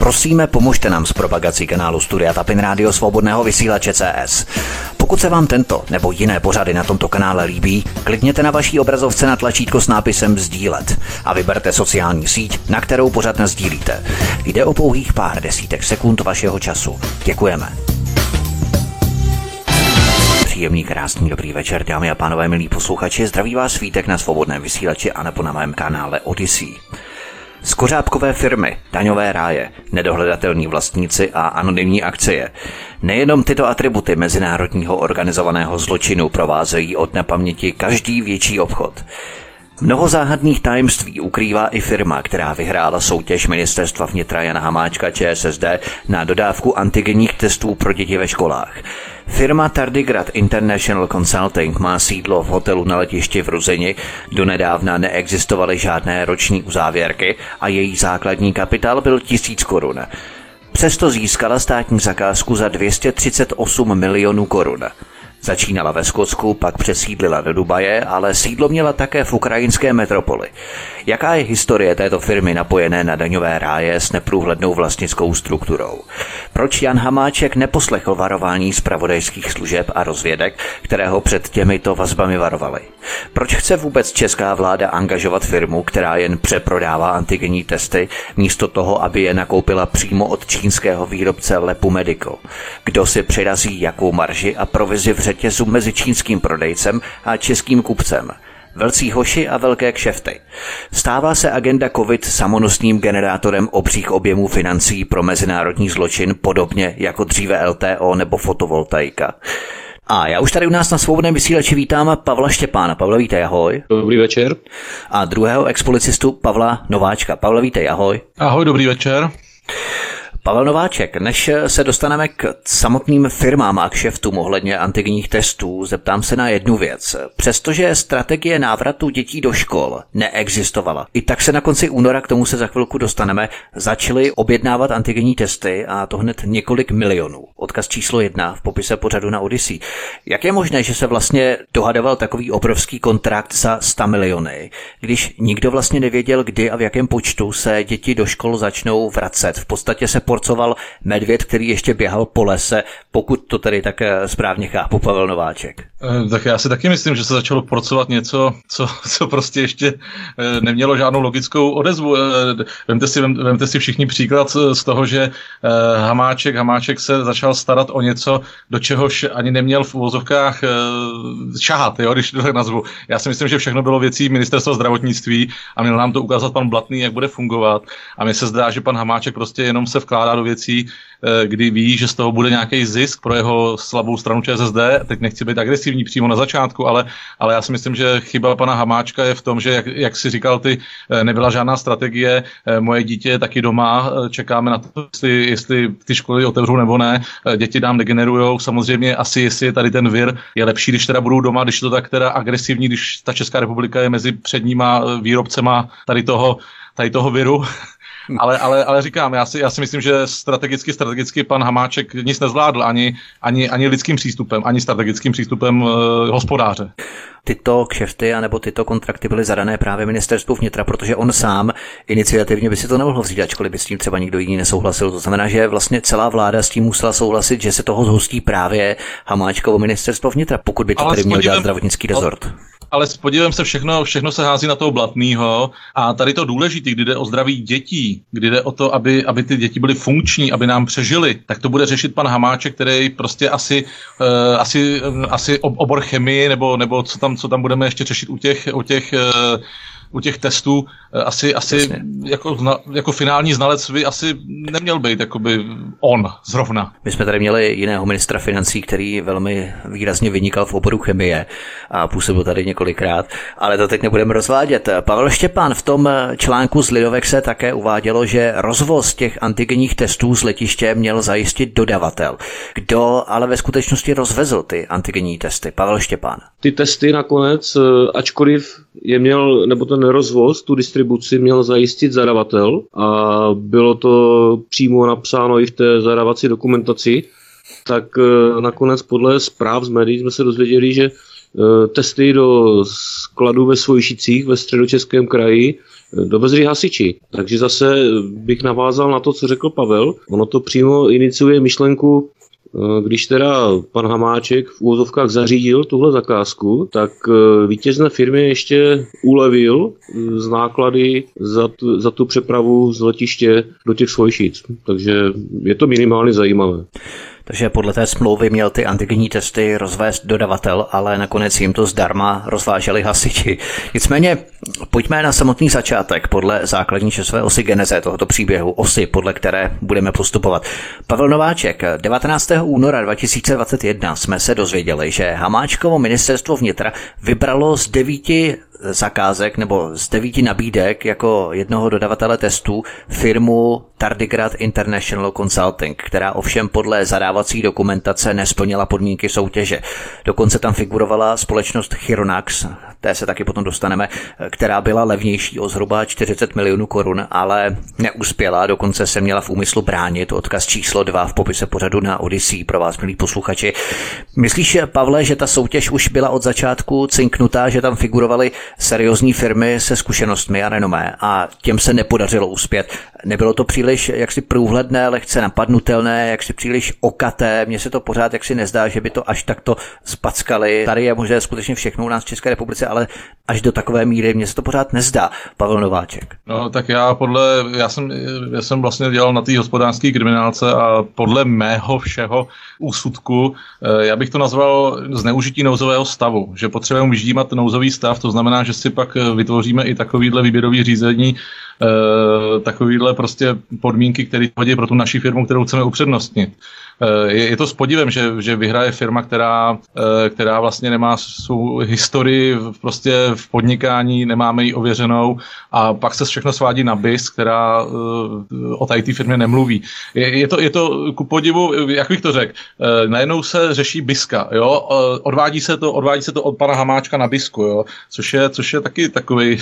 Prosíme, pomožte nám s propagací kanálu Studia Tapin Rádio Svobodného vysílače CS. Pokud se vám tento nebo jiné pořady na tomto kanále líbí, klikněte na vaší obrazovce na tlačítko s nápisem Sdílet a vyberte sociální síť, na kterou pořad sdílíte. Jde o pouhých pár desítek sekund vašeho času. Děkujeme. Příjemný, krásný, dobrý večer, dámy a pánové, milí posluchači. Zdraví vás svítek na svobodném vysílači a nebo na mém kanále Odyssey. Skořápkové firmy, daňové ráje, nedohledatelní vlastníci a anonymní akcie. Nejenom tyto atributy mezinárodního organizovaného zločinu provázejí od nepaměti každý větší obchod. Mnoho záhadných tajemství ukrývá i firma, která vyhrála soutěž ministerstva vnitra Jana Hamáčka ČSSD na dodávku antigenních testů pro děti ve školách. Firma Tardigrad International Consulting má sídlo v hotelu na letišti v Ruzeni. Donedávna neexistovaly žádné roční uzávěrky a její základní kapitál byl tisíc korun. Přesto získala státní zakázku za 238 milionů korun. Začínala ve Skotsku, pak přesídlila do Dubaje, ale sídlo měla také v ukrajinské metropoli. Jaká je historie této firmy napojené na daňové ráje s neprůhlednou vlastnickou strukturou? Proč Jan Hamáček neposlechl varování zpravodajských služeb a rozvědek, které ho před těmito vazbami varovaly? Proč chce vůbec česká vláda angažovat firmu, která jen přeprodává antigenní testy, místo toho, aby je nakoupila přímo od čínského výrobce Lepu Medico? Kdo si přirazí jakou marži a provizi v řetězu mezi čínským prodejcem a českým kupcem? velcí hoši a velké kšefty. Stává se agenda COVID samonosným generátorem obřích objemů financí pro mezinárodní zločin, podobně jako dříve LTO nebo fotovoltaika. A já už tady u nás na svobodném vysílači vítám Pavla Štěpána. Pavla, vítej, ahoj. Dobrý večer. A druhého expolicistu Pavla Nováčka. Pavla, vítej, ahoj. Ahoj, dobrý večer. Pavel Nováček, než se dostaneme k samotným firmám a k šeftům ohledně antigenních testů, zeptám se na jednu věc. Přestože strategie návratu dětí do škol neexistovala, i tak se na konci února, k tomu se za chvilku dostaneme, začaly objednávat antigenní testy a to hned několik milionů. Odkaz číslo jedna v popise pořadu na Odyssey. Jak je možné, že se vlastně dohadoval takový obrovský kontrakt za 100 miliony, když nikdo vlastně nevěděl, kdy a v jakém počtu se děti do škol začnou vracet? V podstatě se porcoval medvěd, který ještě běhal po lese, pokud to tedy tak eh, správně chápu, Pavel Nováček. Eh, tak já si taky myslím, že se začalo porcovat něco, co, co prostě ještě eh, nemělo žádnou logickou odezvu. Vemte si, vemte si všichni příklad z toho, že Hamáček, Hamáček se začal starat o něco, do čehož ani neměl v uvozovkách šahat, jo, když to tak nazvu. Já si myslím, že všechno bylo věcí ministerstva zdravotnictví a měl nám to ukázat pan Blatný, jak bude fungovat. A mně se zdá, že pan Hamáček prostě jenom se vkládá do věcí, eh, kdy ví, že z toho bude nějaký zisk pro jeho slabou stranu ČSSD. Teď nechci být agresivní přímo na začátku, ale, ale já si myslím, že chyba pana Hamáčka je v tom, že, jak, jak si říkal ty, eh, nebyla žádná strategie. Eh, moje dítě je taky doma, čekáme na to, jestli, jestli ty školy otevřou nebo ne. Děti nám degenerujou. Samozřejmě asi, jestli je tady ten vir, je lepší, když teda budou doma, když to tak teda agresivní, když ta Česká republika je mezi předníma výrobcema tady toho, tady toho viru, ale, ale, ale říkám, já si, já si myslím, že strategicky, strategicky pan Hamáček nic nezvládl ani, ani, ani lidským přístupem, ani strategickým přístupem uh, hospodáře. Tyto kšefty anebo tyto kontrakty byly zadané právě ministerstvu vnitra, protože on sám iniciativně by si to nemohl vzít, ačkoliv by s tím třeba nikdo jiný nesouhlasil. To znamená, že vlastně celá vláda s tím musela souhlasit, že se toho zhostí právě Hamáčkovo ministerstvo vnitra, pokud by to ale tady měl dělat zdravotnický rezort ale s podívem se všechno, všechno se hází na toho blatného. A tady to důležité, kdy jde o zdraví dětí, kdy jde o to, aby, aby ty děti byly funkční, aby nám přežili, tak to bude řešit pan Hamáček, který prostě asi, uh, asi, asi obor chemii nebo, nebo co, tam, co tam budeme ještě řešit u těch, u těch uh, u těch testů eh, asi, asi jako, zna, jako finální znalec by asi neměl být jakoby on zrovna. My jsme tady měli jiného ministra financí, který velmi výrazně vynikal v oboru chemie a působil tady několikrát, ale to teď nebudeme rozvádět. Pavel Štěpán v tom článku z Lidovek se také uvádělo, že rozvoz těch antigenních testů z letiště měl zajistit dodavatel. Kdo ale ve skutečnosti rozvezl ty antigenní testy? Pavel Štěpán. Ty testy nakonec, eh, ačkoliv je měl, nebo ten rozvoz, tu distribuci měl zajistit zadavatel a bylo to přímo napsáno i v té zadávací dokumentaci, tak eh, nakonec podle zpráv z médií jsme se dozvěděli, že eh, testy do skladu ve Svojšicích ve středočeském kraji dovezli hasiči. Takže zase bych navázal na to, co řekl Pavel. Ono to přímo iniciuje myšlenku když teda pan Hamáček v úvozovkách zařídil tuhle zakázku, tak eh, vítězné firmě ještě ulevil eh, z náklady za tu, za tu přepravu z letiště do těch Svojšic. Takže je to minimálně zajímavé. Takže podle té smlouvy měl ty antigenní testy rozvést dodavatel, ale nakonec jim to zdarma rozváželi hasiči. Nicméně pojďme na samotný začátek podle základní časové osy geneze tohoto příběhu, osy, podle které budeme postupovat. Pavel Nováček, 19. února 2021 jsme se dozvěděli, že Hamáčkovo ministerstvo vnitra vybralo z devíti zakázek nebo z devíti nabídek jako jednoho dodavatele testů firmu Tardigrad International Consulting, která ovšem podle zadávací dokumentace nesplnila podmínky soutěže. Dokonce tam figurovala společnost Chironax, té se taky potom dostaneme, která byla levnější o zhruba 40 milionů korun, ale neuspěla, dokonce se měla v úmyslu bránit. Odkaz číslo 2 v popise pořadu na Odyssey pro vás, milí posluchači. Myslíš, Pavle, že ta soutěž už byla od začátku cinknutá, že tam figurovaly seriózní firmy se zkušenostmi a renomé a těm se nepodařilo uspět? Nebylo to příliš jaksi průhledné, lehce napadnutelné, jaksi příliš okaté? Mně se to pořád jaksi nezdá, že by to až takto spackali. Tady je možné skutečně všechno u nás v České republice, ale až do takové míry mně se to pořád nezdá. Pavel Nováček. No tak já podle, já jsem, já jsem vlastně dělal na té hospodářské kriminálce a podle mého všeho úsudku, eh, já bych to nazval zneužití nouzového stavu, že potřebujeme vyždímat nouzový stav, to znamená, že si pak vytvoříme i takovýhle výběrový řízení, eh, takovýhle prostě podmínky, které hodí pro tu naši firmu, kterou chceme upřednostnit. Eh, je, je to s podívem, že, že vyhraje firma, která, eh, která vlastně nemá svou historii prostě v podnikání, nemáme ji ověřenou a pak se všechno svádí na BIS, která eh, o té firmě nemluví. Je, je, to, je to ku podivu, jak bych to řekl, najednou se řeší BISka, jo? odvádí se to, odvádí se to od pana Hamáčka na BISku, jo? Což, je, což je taky takový,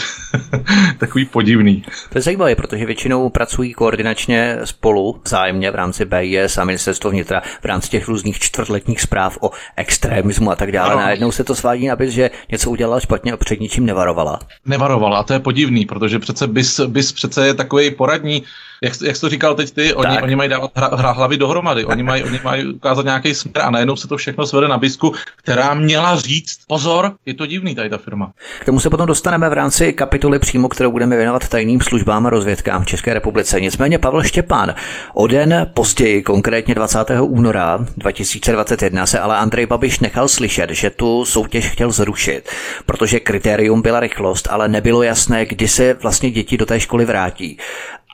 takový podivný. To je zajímavé, protože většinou pracují koordinačně spolu vzájemně v rámci BIS a ministerstvo vnitra vnitra v rámci těch různých čtvrtletních zpráv o extremismu a tak dále. Ano. Najednou se to svádí na bys, že něco udělala špatně a před ničím nevarovala. Nevarovala, a to je podivný, protože přece bys, bys přece je takový poradní jak, jak jsi to říkal teď ty, oni, oni mají dávat hra, hra, hlavy dohromady, oni mají, oni mají ukázat nějaký směr a najednou se to všechno svede na bisku, která měla říct, pozor, je to divný tady ta firma. K tomu se potom dostaneme v rámci kapitoly přímo, kterou budeme věnovat tajným službám a rozvědkám v České republice. Nicméně Pavel Štěpán, o den později, konkrétně 20. února 2021, se ale Andrej Babiš nechal slyšet, že tu soutěž chtěl zrušit, protože kritérium byla rychlost, ale nebylo jasné, kdy se vlastně děti do té školy vrátí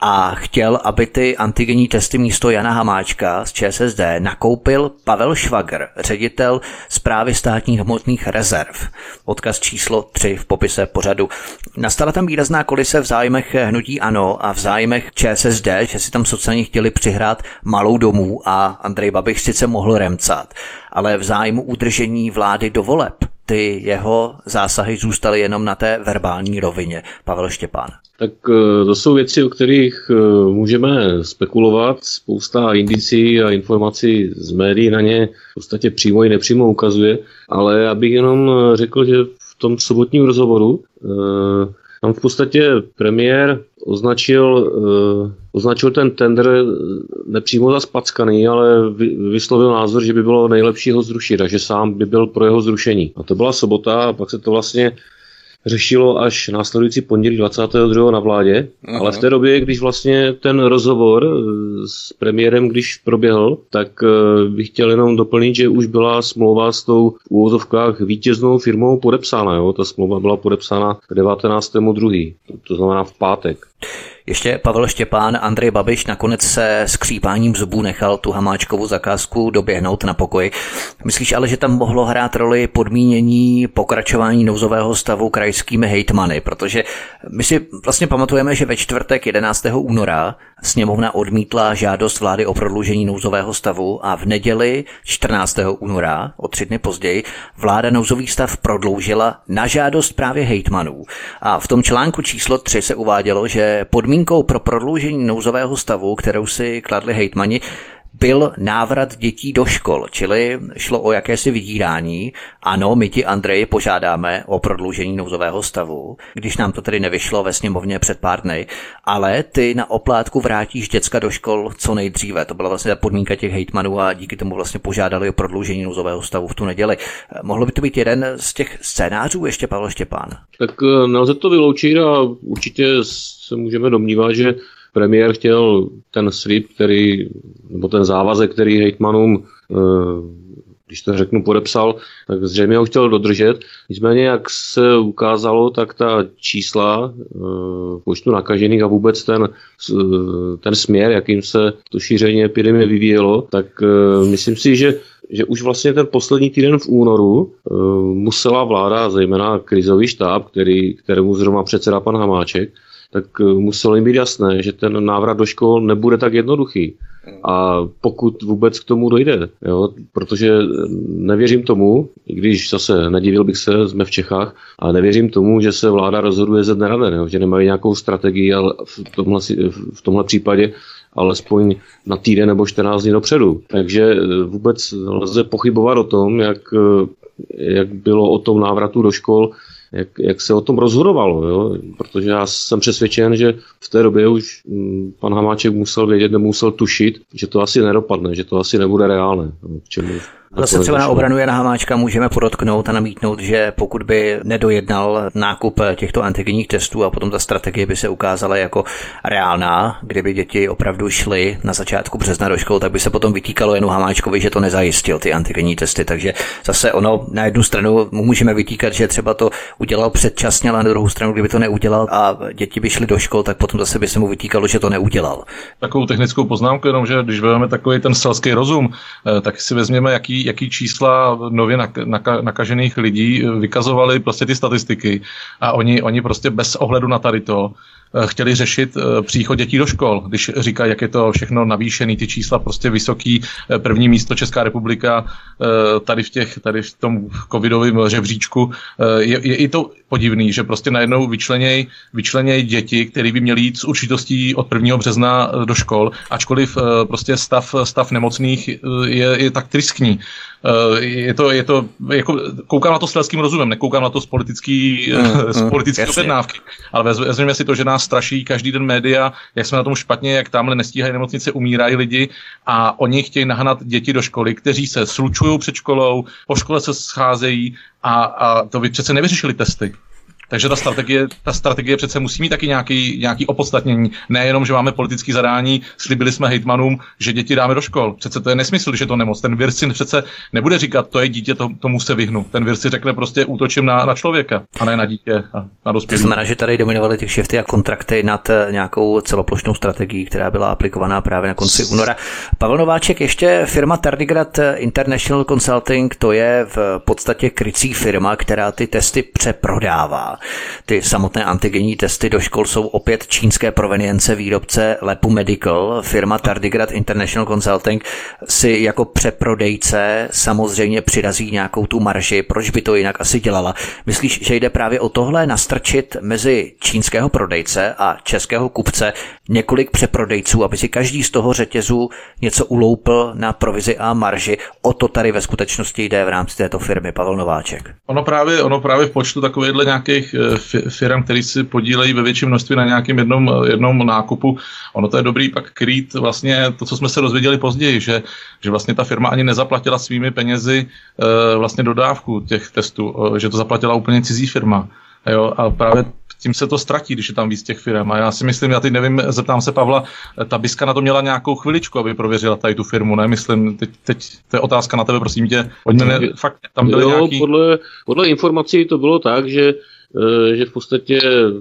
a chtěl, aby ty antigenní testy místo Jana Hamáčka z ČSSD nakoupil Pavel Švagr, ředitel zprávy státních hmotných rezerv. Odkaz číslo 3 v popise pořadu. Nastala tam výrazná kolise v zájmech hnutí ANO a v zájmech ČSSD, že si tam sociálně chtěli přihrát malou domů a Andrej Babiš sice mohl remcat, ale v zájmu udržení vlády do voleb ty jeho zásahy zůstaly jenom na té verbální rovině. Pavel Štěpán. Tak eh, to jsou věci, o kterých eh, můžeme spekulovat. Spousta indicí a informací z médií na ně v podstatě přímo i nepřímo ukazuje, ale já bych jenom eh, řekl, že v tom sobotním rozhovoru tam v podstatě premiér označil, označil ten tender nepřímo za spackaný, ale vyslovil názor, že by bylo nejlepší ho zrušit a že sám by byl pro jeho zrušení. A to byla sobota a pak se to vlastně řešilo až následující pondělí 22. na vládě, Aha. ale v té době, když vlastně ten rozhovor eh, s premiérem, když proběhl, tak eh, bych chtěl jenom doplnit, že už byla smlouva s tou v úvozovkách vítěznou firmou podepsána. Jo? Ta smlouva byla podepsána 19.2., to znamená v pátek. Ještě Pavel Štěpán, Andrej Babiš nakonec se skřípáním zubů nechal tu hamáčkovou zakázku doběhnout na pokoj. Myslíš ale, že tam mohlo hrát roli podmínění pokračování nouzového stavu krajskými hejtmany, protože my si vlastně pamatujeme, že ve čtvrtek 11. února sněmovna odmítla žádost vlády o prodloužení nouzového stavu a v neděli 14. února, o tři dny později, vláda nouzový stav prodloužila na žádost právě hejtmanů. A v tom článku číslo 3 se uvádělo, že podmínkou pro prodloužení nouzového stavu, kterou si kladli hejtmani, byl návrat dětí do škol, čili šlo o jakési vydírání. Ano, my ti Andrej požádáme o prodloužení nouzového stavu, když nám to tedy nevyšlo ve sněmovně před pár dny, ale ty na oplátku vrátíš děcka do škol co nejdříve. To byla vlastně ta podmínka těch hejtmanů a díky tomu vlastně požádali o prodloužení nouzového stavu v tu neděli. Mohlo by to být jeden z těch scénářů ještě, Pavel Štěpán? Tak eh, nelze to vyloučit a určitě se můžeme domnívat, že premiér chtěl ten slib, který, nebo ten závazek, který hejtmanům eh, když to řeknu, podepsal, tak zřejmě ho chtěl dodržet. Nicméně, jak se ukázalo, tak ta čísla e, počtu nakažených a vůbec ten, ten směr, jakým se to šíření epidemie vyvíjelo, tak myslím si, že že už vlastně ten poslední týden v únoru e, musela vláda, zejména krizový štáb, který, kterému zrovna předseda pan Hamáček, tak e, muselo jim být jasné, že ten návrat do škol nebude tak jednoduchý. A pokud vůbec k tomu dojde, jo, protože nevěřím tomu, i když zase nedivil bych se, jsme v Čechách, ale nevěřím tomu, že se vláda rozhoduje ze dne na den, jo, že nemají nějakou strategii, ale v tomhle, v tomhle případě alespoň na týden nebo 14 dní dopředu. Takže vůbec lze pochybovat o tom, jak, jak bylo o tom návratu do škol jak, jak se o tom rozhodovalo, jo? protože já jsem přesvědčen, že v té době už mm, pan Hamáček musel vědět, nemusel tušit, že to asi nedopadne, že to asi nebude reálné. No, k čemu Zase třeba na obranu Jana Hamáčka můžeme podotknout a namítnout, že pokud by nedojednal nákup těchto antigenních testů a potom ta strategie by se ukázala jako reálná, kdyby děti opravdu šly na začátku března do škol, tak by se potom vytýkalo Janu Hamáčkovi, že to nezajistil ty antigenní testy. Takže zase ono na jednu stranu můžeme vytýkat, že třeba to udělal předčasně, ale na druhou stranu, kdyby to neudělal a děti by šly do škol, tak potom zase by se mu vytýkalo, že to neudělal. Takovou technickou poznámku, jenom že když vezmeme takový ten selský rozum, eh, tak si vezměme, jaký jaký čísla nově nakažených lidí vykazovaly prostě ty statistiky a oni, oni prostě bez ohledu na tady to Eh, chtěli řešit eh, příchod dětí do škol, když říkají, jak je to všechno navýšený, ty čísla prostě vysoký. Eh, první místo Česká republika tady v, těch, tady v tom covidovém žebříčku. Je, je i to podivný, že prostě najednou vyčleněj, vyčleněj děti, které by měly jít s určitostí od 1. března do škol, ačkoliv prostě stav, stav nemocných je, je tak triskní. Je to, je to, jako, koukám na to s selským rozumem, nekoukám na to z politický, mm, z politické mm, objednávky, ale vezměme si to, že nás straší každý den média, jak jsme na tom špatně, jak tamhle nestíhají nemocnice, umírají lidi a oni chtějí nahnat děti do školy, kteří se slučují před školou, po škole se scházejí a, a to by přece nevyřešili testy. Takže ta strategie, ta strategie přece musí mít taky nějaký, nějaký opodstatnění. Nejenom, že máme politické zadání, slibili jsme hejtmanům, že děti dáme do škol. Přece to je nesmysl, je to nemoc. Ten vir si přece nebude říkat, to je dítě, to, tomu se vyhnu. Ten vir si řekne prostě útočím na, na člověka, a ne na dítě a na dospělé. To znamená, že tady dominovaly ty šefty a kontrakty nad eh, nějakou celoplošnou strategií, která byla aplikovaná právě na konci února. Pavel Nováček, ještě firma Tardigrad International Consulting, to je v podstatě krycí firma, která ty testy přeprodává. Ty samotné antigenní testy do škol jsou opět čínské provenience výrobce Lepu Medical. Firma Tardigrad International Consulting si jako přeprodejce samozřejmě přirazí nějakou tu marži. Proč by to jinak asi dělala? Myslíš, že jde právě o tohle nastrčit mezi čínského prodejce a českého kupce několik přeprodejců, aby si každý z toho řetězu něco uloupil na provizi a marži? O to tady ve skutečnosti jde v rámci této firmy. Pavel Nováček. Ono právě, ono právě v počtu takovýchhle nějakých těch firm, které si podílejí ve větším množství na nějakém jednom, jednom nákupu. Ono to je dobrý pak krýt vlastně to, co jsme se dozvěděli později, že, že vlastně ta firma ani nezaplatila svými penězi e, vlastně dodávku těch testů, že to zaplatila úplně cizí firma. Jo, a právě tím se to ztratí, když je tam víc těch firm. A já si myslím, já teď nevím, zeptám se Pavla, ta Biska na to měla nějakou chviličku, aby prověřila tady tu firmu, ne? Myslím, teď, teď to je otázka na tebe, prosím tě. Pojďme, ne, fakt, tam byly jo, nějaký... podle, podle informací to bylo tak, že Eh, že v podstatě eh,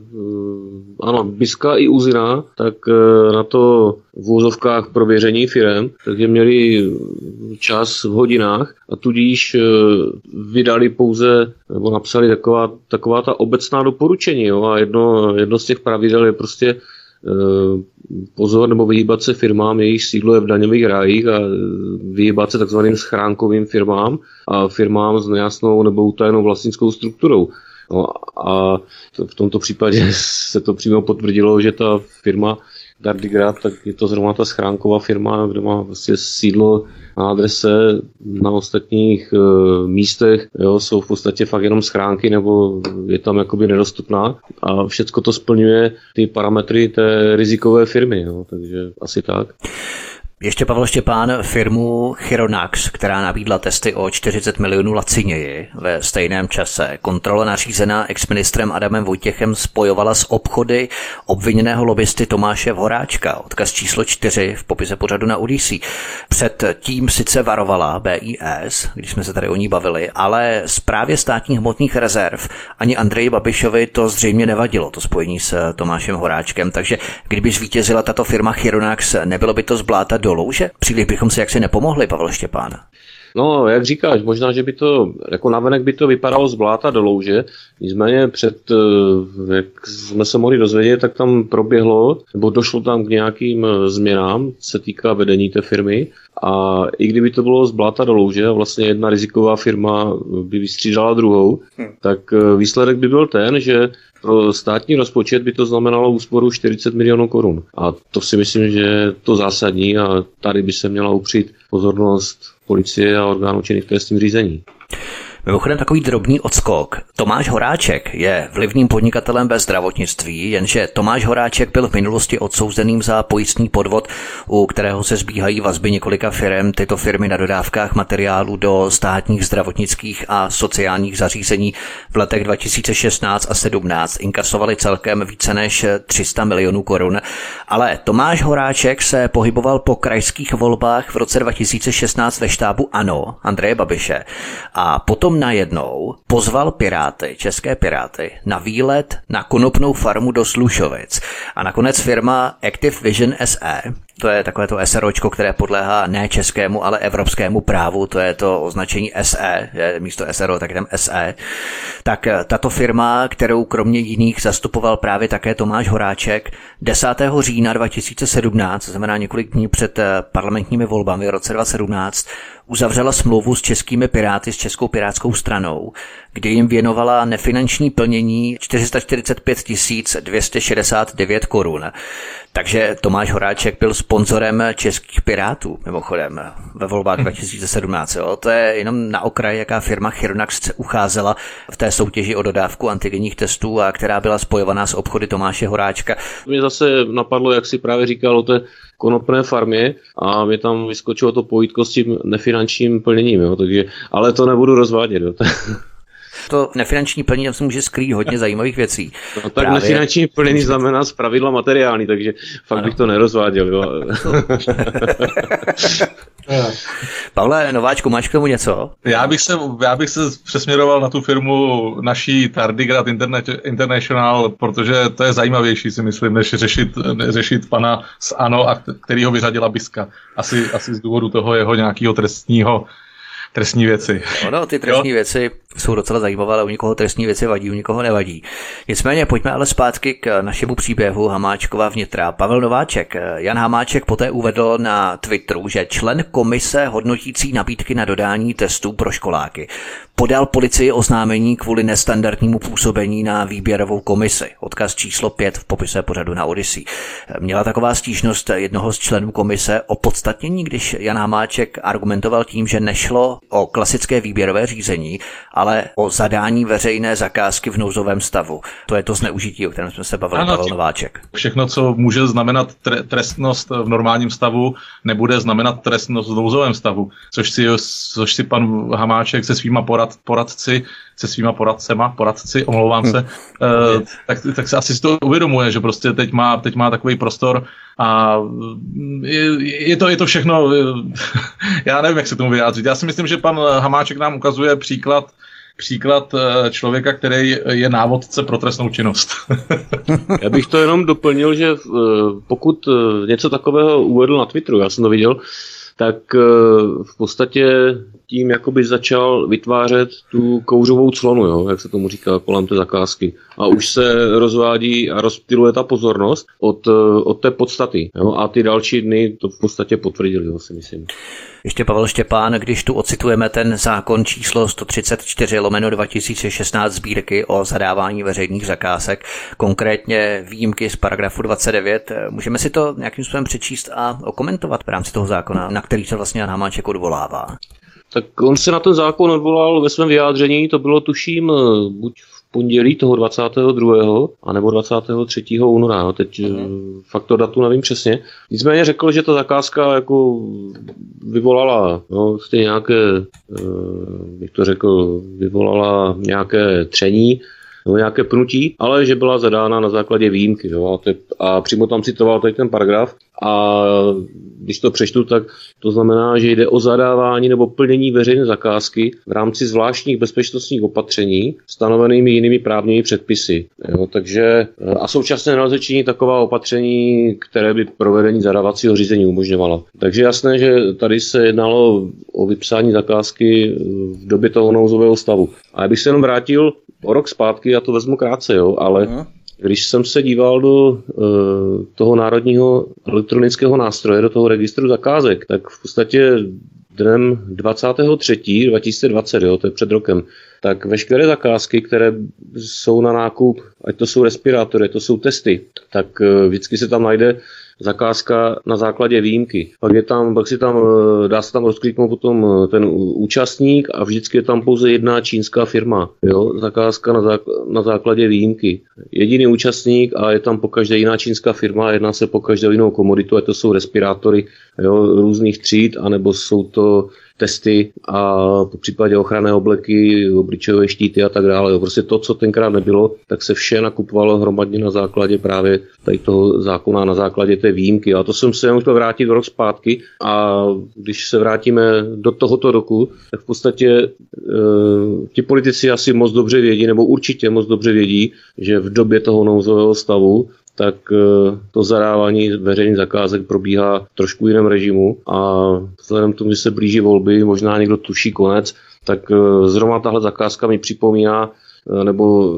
ano, Biska i Uzina, tak eh, na to v úzovkách prověření firem, takže měli čas v hodinách a tudíž vydali pouze, nebo napsali taková, taková ta obecná doporučení. Jo? A jedno, jedno z těch pravidel je prostě pozor nebo vyhýbat se firmám, jejich sídlo je v daňových rájích a vyhýbat se takzvaným schránkovým firmám a firmám s nejasnou nebo utajenou vlastnickou strukturou. No a v tomto případě se to přímo potvrdilo, že ta firma Dardigrad, tak je to zrovna ta schránková firma, kde má vlastně sídlo na adrese, na ostatních uh, místech jo, jsou v podstatě fakt jenom schránky nebo je tam jakoby nedostupná a všecko to splňuje ty parametry té rizikové firmy, jo, takže asi tak. Ještě Pavel Štěpán firmu Chironax, která nabídla testy o 40 milionů laciněji ve stejném čase. Kontrola nařízená exministrem Adamem Vojtěchem spojovala s obchody obviněného lobbysty Tomáše Horáčka. Odkaz číslo 4 v popise pořadu na Odisí. Před tím sice varovala BIS, když jsme se tady o ní bavili, ale zprávě státních hmotných rezerv ani Andreji Babišovi to zřejmě nevadilo, to spojení s Tomášem Horáčkem. Takže kdyby zvítězila tato firma Chironax, nebylo by to zbláta do louže? Příliš bychom si jaksi nepomohli, Pavel Štěpán. No, jak říkáš, možná, že by to, jako navenek by to vypadalo z bláta do louže, nicméně před, eh, jak jsme se mohli dozvědět, tak tam proběhlo, nebo došlo tam k nějakým eh, změnám, se týká vedení té firmy a i kdyby to bylo z bláta do louže a vlastně jedna riziková firma by vystřídala druhou, hmm. tak eh, výsledek by byl ten, že pro státní rozpočet by to znamenalo úsporu 40 milionů korun. A to si myslím, že je to zásadní a tady by se měla upřít pozornost policie a orgánů činných v trestním řízení. Mimochodem takový drobný odskok. Tomáš Horáček je vlivným podnikatelem ve zdravotnictví, jenže Tomáš Horáček byl v minulosti odsouzeným za pojistný podvod, u kterého se zbíhají vazby několika firm. Tyto firmy na dodávkách materiálu do státních zdravotnických a sociálních zařízení v letech 2016 a 17 inkasovaly celkem více než 300 milionů korun. Ale Tomáš Horáček se pohyboval po krajských volbách v roce 2016 ve štábu ANO Andreje Babiše a potom potom najednou pozval Piráty, české Piráty, na výlet na konopnou farmu do Slušovic. A nakonec firma Active Vision SE, to je takové to SROčko, které podléhá ne českému, ale evropskému právu, to je to označení SE, je místo SRO, tak tam SE. Tak eh, tato firma, kterou kromě jiných zastupoval právě také Tomáš Horáček, 10. října 2017, to znamená několik dní před eh, parlamentními volbami v roce 2017, uzavřela smlouvu s českými piráty, s Českou pirátskou stranou, kdy jim věnovala nefinanční plnění 445 269 korun. Takže Tomáš Horáček byl sponzorem českých pirátů, mimochodem, ve volbách 2017. Jo. To je jenom na okraji, jaká firma Chirnax se ucházela v té soutěži o dodávku antigenních testů a která byla spojovaná s obchody Tomáše Horáčka. Mě zase napadlo, jak si právě říkal o té konopné farmě a mě tam vyskočilo to pojítko s tím nefinančním plněním, jo, takže, ale to nebudu rozvádět. Jo. To nefinanční plnění tam se může skrýt hodně zajímavých věcí. No, tak Právě... nefinanční plnění znamená pravidla materiální, takže fakt ano. bych to nerozváděl. Jo. Pavle Nováčku, máš k tomu něco? Já bych se, já bych se přesměroval na tu firmu naší Tardigrad International, protože to je zajímavější, si myslím, než řešit, řešit pana z ANO, a který ho vyřadila Biska. Asi, asi z důvodu toho jeho nějakého trestního trestní věci. No, ty trestní jo? věci jsou docela zajímavé, ale u někoho trestní věci vadí, u někoho nevadí. Nicméně pojďme ale zpátky k našemu příběhu Hamáčkova vnitra. Pavel Nováček. Jan Hamáček poté uvedl na Twitteru, že člen komise hodnotící nabídky na dodání testů pro školáky podal policii oznámení kvůli nestandardnímu působení na výběrovou komisi. Odkaz číslo 5 v popise pořadu na Odyssey. Měla taková stížnost jednoho z členů komise o podstatnění, když Jan Hamáček argumentoval tím, že nešlo o klasické výběrové řízení, ale o zadání veřejné zakázky v nouzovém stavu. To je to zneužití, o kterém jsme se bavili, ano, Pavel Nováček. Všechno, co může znamenat tre- trestnost v normálním stavu, nebude znamenat trestnost v nouzovém stavu, což si, což si pan Hamáček se svýma porad, poradci se svýma poradcema, poradci, omlouvám se, uh, tak, tak se asi si to uvědomuje, že prostě teď má, teď má takový prostor a je, je, to, je to všechno, já nevím, jak se tomu vyjádřit. Já si myslím, že pan Hamáček nám ukazuje příklad příklad eh, člověka, který je návodce pro trestnou činnost. já bych to jenom doplnil, že eh, pokud něco takového uvedl na Twitteru, já jsem to viděl, tak v podstatě tím jakoby začal vytvářet tu kouřovou clonu, jo, jak se tomu říká kolem té zakázky. A už se rozvádí a rozptiluje ta pozornost od, od té podstaty. Jo, a ty další dny to v podstatě potvrdili, jo, si myslím. Ještě Pavel Štěpán, když tu ocitujeme ten zákon číslo 134 lomeno 2016 sbírky o zadávání veřejných zakázek, konkrétně výjimky z paragrafu 29, můžeme si to nějakým způsobem přečíst a okomentovat v rámci toho zákona, na který se vlastně Jan Hamáček odvolává? Tak on se na ten zákon odvolal ve svém vyjádření, to bylo tuším buď v pondělí toho 22. a nebo 23. února. No, teď mm. fakt to datu nevím přesně. Nicméně řekl, že ta zakázka jako vyvolala no, nějaké, eh, bych to řekl, vyvolala nějaké tření, nebo nějaké pnutí, ale že byla zadána na základě výjimky. Jo? A, te, a přímo tam citoval tady ten paragraf. A když to přečtu, tak to znamená, že jde o zadávání nebo plnění veřejné zakázky v rámci zvláštních bezpečnostních opatření stanovenými jinými právními předpisy. Jo? Takže, a současně nelze činit taková opatření, které by provedení zadávacího řízení umožňovalo. Takže jasné, že tady se jednalo o vypsání zakázky v době toho nouzového stavu. A já bych se jenom vrátil o rok zpátky, já to vezmu krátce, jo, ale uh-huh. když jsem se díval do uh, toho národního elektronického nástroje, do toho registru zakázek, tak v podstatě dnem 23. 2020, jo, to je před rokem, tak veškeré zakázky, které jsou na nákup, ať to jsou respirátory, to jsou testy, tak uh, vždycky se tam najde zakázka na základě výjimky. Pak, je tam, pak si tam, eh, dá se tam rozkliknout potom eh, ten účastník a vždycky je tam pouze jedna čínská firma. Jo? Zakázka na, zák- na základě výjimky. Jediný účastník a je tam po každé jiná čínská firma, jedná se po každou jinou komoditu, a to jsou respirátory jo, různých tříd, anebo jsou to testy a po případě ochranné obleky, obličejové štíty a tak dále. Jo. Prostě to, co tenkrát nebylo, tak se vše nakupovalo hromadně na základě právě tady toho zákona, na základě té výjimky. A to jsem se jenom chtěl vrátit rok zpátky a když se vrátíme do tohoto roku, tak v podstatě e, ti politici asi moc dobře vědí, nebo určitě moc dobře vědí, že v době toho nouzového stavu tak eh, to zadávání veřejných zakázek probíhá trošku jiném režimu a vzhledem k tomu, že se blíží volby, možná někdo tuší konec, tak eh, zrovna tahle zakázka mi připomíná eh, nebo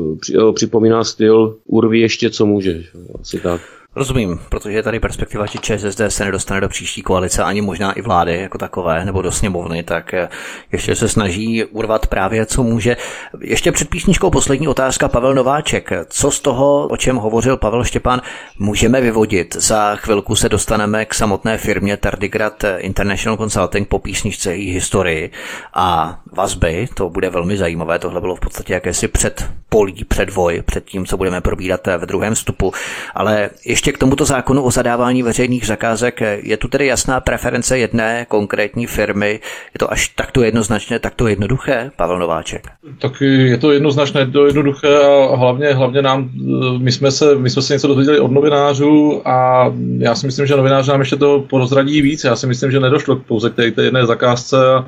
připomíná styl urví ještě, co můžeš. Asi tak. Rozumím, protože je tady perspektiva, že ČSSD se nedostane do příští koalice, ani možná i vlády jako takové, nebo do sněmovny, tak eh, ještě se snaží urvat právě, co může. Ještě před písničkou poslední otázka Pavel Nováček. Co z toho, o čem hovořil Pavel Štěpán, můžeme vyvodit? Za chvilku se dostaneme k samotné firmě Tardigrad International Consulting po písničce její historii a vazby, to bude velmi zajímavé, tohle bylo v podstatě jakési předpolí, předvoj, před tím, co budeme probírat ve druhém vstupu, ale ještě ještě k tomuto zákonu o zadávání veřejných zakázek. Je tu tedy jasná preference jedné konkrétní firmy? Je to až takto jednoznačně, takto jednoduché, Pavel Nováček? Tak je to jednoznačné, to jednoduché a hlavně, hlavně nám, my jsme, se, my jsme se něco dozvěděli od novinářů a já si myslím, že novináři nám ještě to porozradí víc. Já si myslím, že nedošlo pouze k té, té jedné zakázce a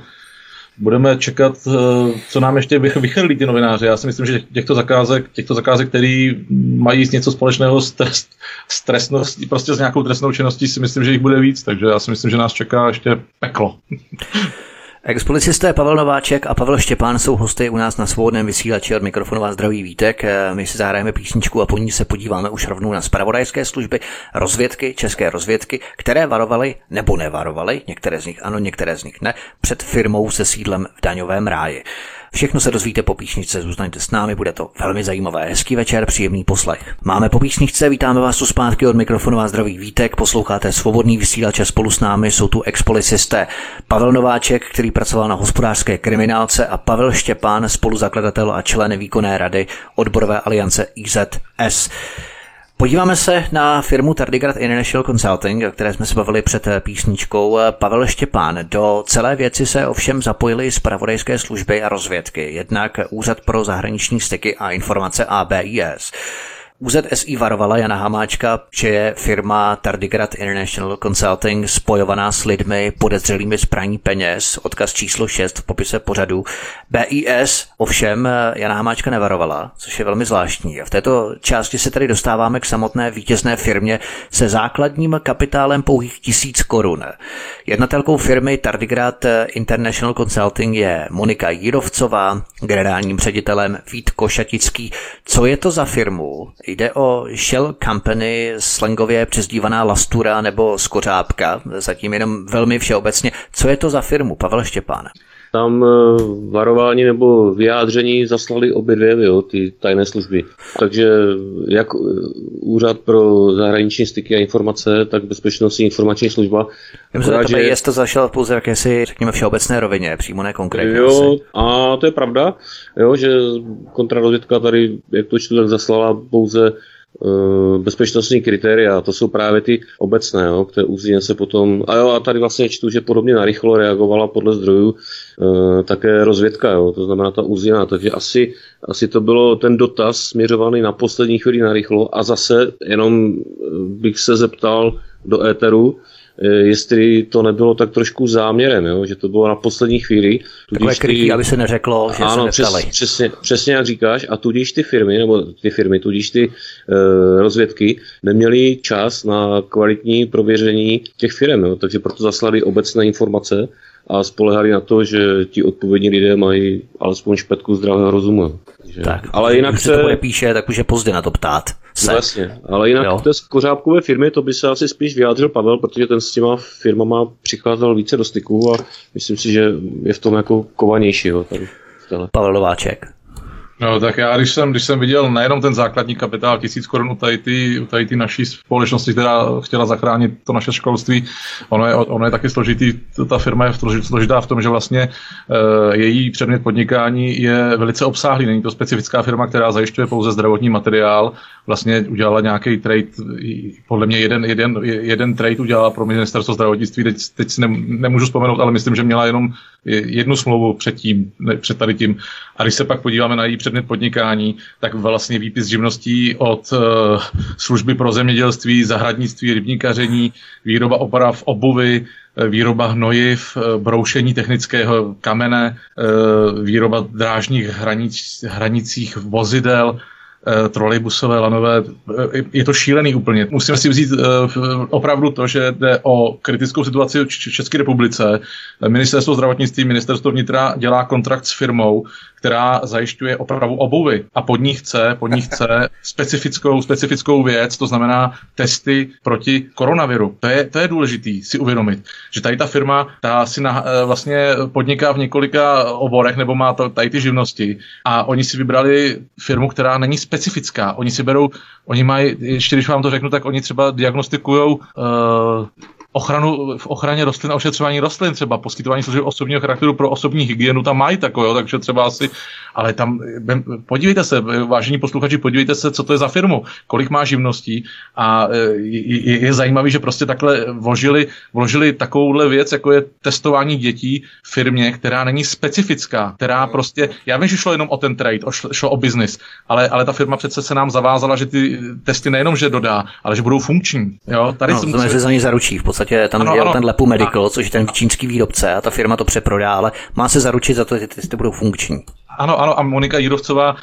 budeme čekat, eh, co nám ještě vychrlí ty novináři. Já si myslím, že těchto zakázek, těchto zakázek, které mají něco společného s, trest, s trestností, prostě s nějakou trestnou činností, si myslím, že jich bude víc, takže já si myslím, že nás čeká ještě peklo. Expolicisté Pavel Nováček a Pavel Štěpán jsou hosty u nás na svobodném vysílači od mikrofonu vás zdraví vítek. My si zahrajeme písničku a po ní se podíváme už rovnou na spravodajské služby, rozvědky, české rozvědky, které varovaly nebo nevarovaly, některé z nich ano, některé z nich ne, před firmou se sídlem v daňovém ráji. Všechno se dozvíte po písničce, zůstaňte s námi, bude to velmi zajímavé. Hezký večer, příjemný poslech. Máme po písničce, vítáme vás tu zpátky od mikrofonu a zdravý vítek, posloucháte svobodný vysílač spolu s námi jsou tu expolicisté Pavel Nováček, který pracoval na hospodářské kriminálce a Pavel Štěpán, spoluzakladatel a člen výkonné rady odborové aliance IZS. Podíváme se na firmu Tardigrad International Consulting, o které jsme se bavili před písničkou. Pavel Štěpán. Do celé věci se ovšem zapojili zpravodajské služby a rozvědky, jednak Úřad pro zahraniční styky a informace ABIS. UZSI varovala Jana Hamáčka, že je firma Tardigrad International Consulting spojovaná s lidmi podezřelými z praní peněz, odkaz číslo 6 v popise pořadu. BIS ovšem Jana Hamáčka nevarovala, což je velmi zvláštní. A v této části se tedy dostáváme k samotné vítězné firmě se základním kapitálem pouhých tisíc korun. Jednatelkou firmy Tardigrad International Consulting je Monika Jirovcová, generálním ředitelem Vít Košatický. Co je to za firmu? Jde o Shell Company, slangově přezdívaná Lastura nebo Skořápka, zatím jenom velmi všeobecně. Co je to za firmu, Pavel Štěpán? Tam eh, varování nebo vyjádření zaslali obě dvě jo, ty tajné služby. Takže jak Úřad pro zahraniční styky a informace, tak Bezpečnostní informační služba. Myslím, že jste zašel pouze v jakési, řekněme, všeobecné rovině, přímo ne konkrétně. Jo, asi. a to je pravda, jo, že kontrarozvědka tady, jak to čtu, tak zaslala pouze Eh, bezpečnostní kritéria, to jsou právě ty obecné, jo, které úzně se potom, a jo, a tady vlastně čtu, že podobně narychlo reagovala podle zdrojů také rozvědka, jo, to znamená ta úzina, takže asi, asi to bylo ten dotaz směřovaný na poslední chvíli narychlo a zase jenom eh, bych se zeptal do éteru, Eh, jestli to nebylo tak trošku záměrem, jo? že to bylo na poslední chvíli. Takové krytí, ty... aby se neřeklo, že ano, se přes, přesně, přesně jak říkáš, a tudíž ty firmy, nebo ty firmy, tudíž ty uh, rozvědky neměly čas na kvalitní prověření těch firm, jo? takže proto zaslali obecné informace a spolehali na to, že ti odpovědní lidé mají alespoň špetku zdravého rozumu. Takže... Tak, ale jinak se to nepíše, tak už je pozdě na to ptát. Se. Vlastně, ale jinak jo. té kořápkové firmy, to by se asi spíš vyjádřil Pavel, protože ten s těma firmama přicházel více do styku a myslím si, že je v tom jako kovanější. Jo, tady, Pavel Nováček. No tak já, když jsem, když jsem viděl nejenom ten základní kapitál tisíc korun u tady ty, tady ty naší společnosti, která chtěla zachránit to naše školství, ono je, ono je taky složitý, ta firma je složitá v tom, že vlastně e, její předmět podnikání je velice obsáhlý. Není to specifická firma, která zajišťuje pouze zdravotní materiál. Vlastně udělala nějaký trade, podle mě jeden, jeden, jeden trade udělala pro ministerstvo zdravotnictví, teď, teď si ne, nemůžu vzpomenout, ale myslím, že měla jenom jednu smlouvu předtím, před tady tím. A když se pak podíváme na její předmět podnikání, tak vlastně výpis živností od uh, služby pro zemědělství, zahradnictví, rybníkaření, výroba oprav obuvy, eh, výroba hnojiv, eh, broušení technického kamene, výroba drážních hranic, hranicích vozidel, trolejbusové, lanové, je to šílený úplně. Musíme si vzít opravdu to, že jde o kritickou situaci v České republice. Ministerstvo zdravotnictví, ministerstvo vnitra dělá kontrakt s firmou, která zajišťuje opravu obuvy a pod ní chce, pod ní chce specifickou, specifickou věc, to znamená testy proti koronaviru. To je, to je důležitý si uvědomit, že tady ta firma ta si na, vlastně podniká v několika oborech nebo má to, tady ty živnosti a oni si vybrali firmu, která není specifická. Oni si berou, oni mají, ještě když vám to řeknu, tak oni třeba diagnostikují uh, ochranu, v ochraně rostlin a ošetřování rostlin, třeba poskytování služeb osobního charakteru pro osobní hygienu tam mají takové, takže třeba asi, ale tam, podívejte se, vážení posluchači, podívejte se, co to je za firmu, kolik má živností a e, je, je zajímavý, že prostě takhle vložili, vložili takovouhle věc, jako je testování dětí v firmě, která není specifická, která prostě, já vím, že šlo jenom o ten trade, o šlo, šlo o biznis, ale, ale ta firma přece se nám zavázala, že ty testy nejenom, že dodá, ale že budou funkční. Jo? Tady no, to se za ně zaručí v podstatě podstatě tam ano, je ano. ten Lepu Medical, což je ten čínský výrobce a ta firma to přeprodá, ale má se zaručit za to, že ty testy budou funkční. Ano, ano, a Monika Jirovcová,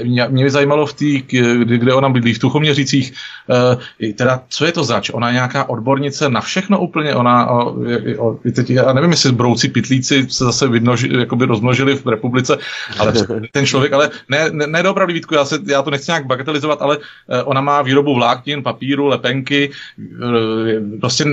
eh, mě by zajímalo v té, kde ona bydlí, v Tuchoměřících, eh, teda co je to zač? Ona je nějaká odbornice na všechno úplně, ona, teď, já nevím, jestli brouci pitlíci se zase vydnoži, jakoby rozmnožili v republice, ale ten člověk, ale ne, ne, ne opravdu Vítku, já, se, já to nechci nějak bagatelizovat, ale eh, ona má výrobu vláknin, papíru, lepenky, prostě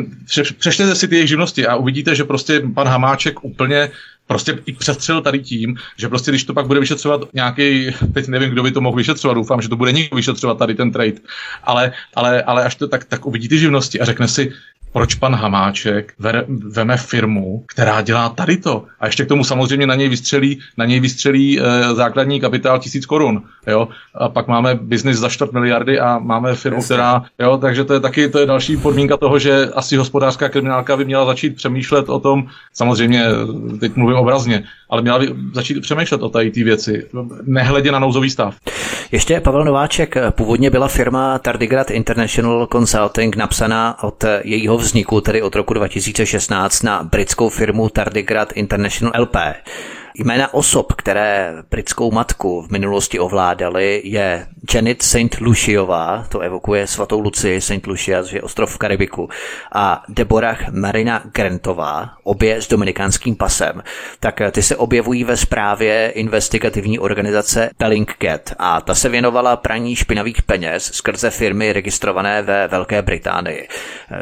přečtěte si ty jejich živnosti a uvidíte, že prostě pan Hamáček úplně prostě i přestřel tady tím, že prostě když to pak bude vyšetřovat nějaký, teď nevím, kdo by to mohl vyšetřovat, doufám, že to bude někdo vyšetřovat tady ten trade, ale, ale, ale až to tak, tak uvidí ty živnosti a řekne si, proč pan Hamáček veme firmu, která dělá tady to. A ještě k tomu samozřejmě na něj vystřelí, na něj vystřelí e, základní kapitál tisíc korun. Jo? A pak máme biznis za čtvrt miliardy a máme firmu, Jasně. která, jo, takže to je taky to je další podmínka toho, že asi hospodářská kriminálka by měla začít přemýšlet o tom, samozřejmě teď mluvím obrazně, ale měla by začít přemýšlet o tady ty věci, nehledě na nouzový stav. Ještě Pavel Nováček, původně byla firma Tardigrad International Consulting napsaná od jejího vzniku, tedy od roku 2016, na britskou firmu Tardigrad International LP. Jména osob, které britskou matku v minulosti ovládaly, je Janet St. Luciová, to evokuje svatou Luci St. Lucia, což je ostrov v Karibiku, a Deborah Marina Grantová, obě s dominikánským pasem. Tak ty se objevují ve zprávě investigativní organizace Bellingcat a ta se věnovala praní špinavých peněz skrze firmy registrované ve Velké Británii.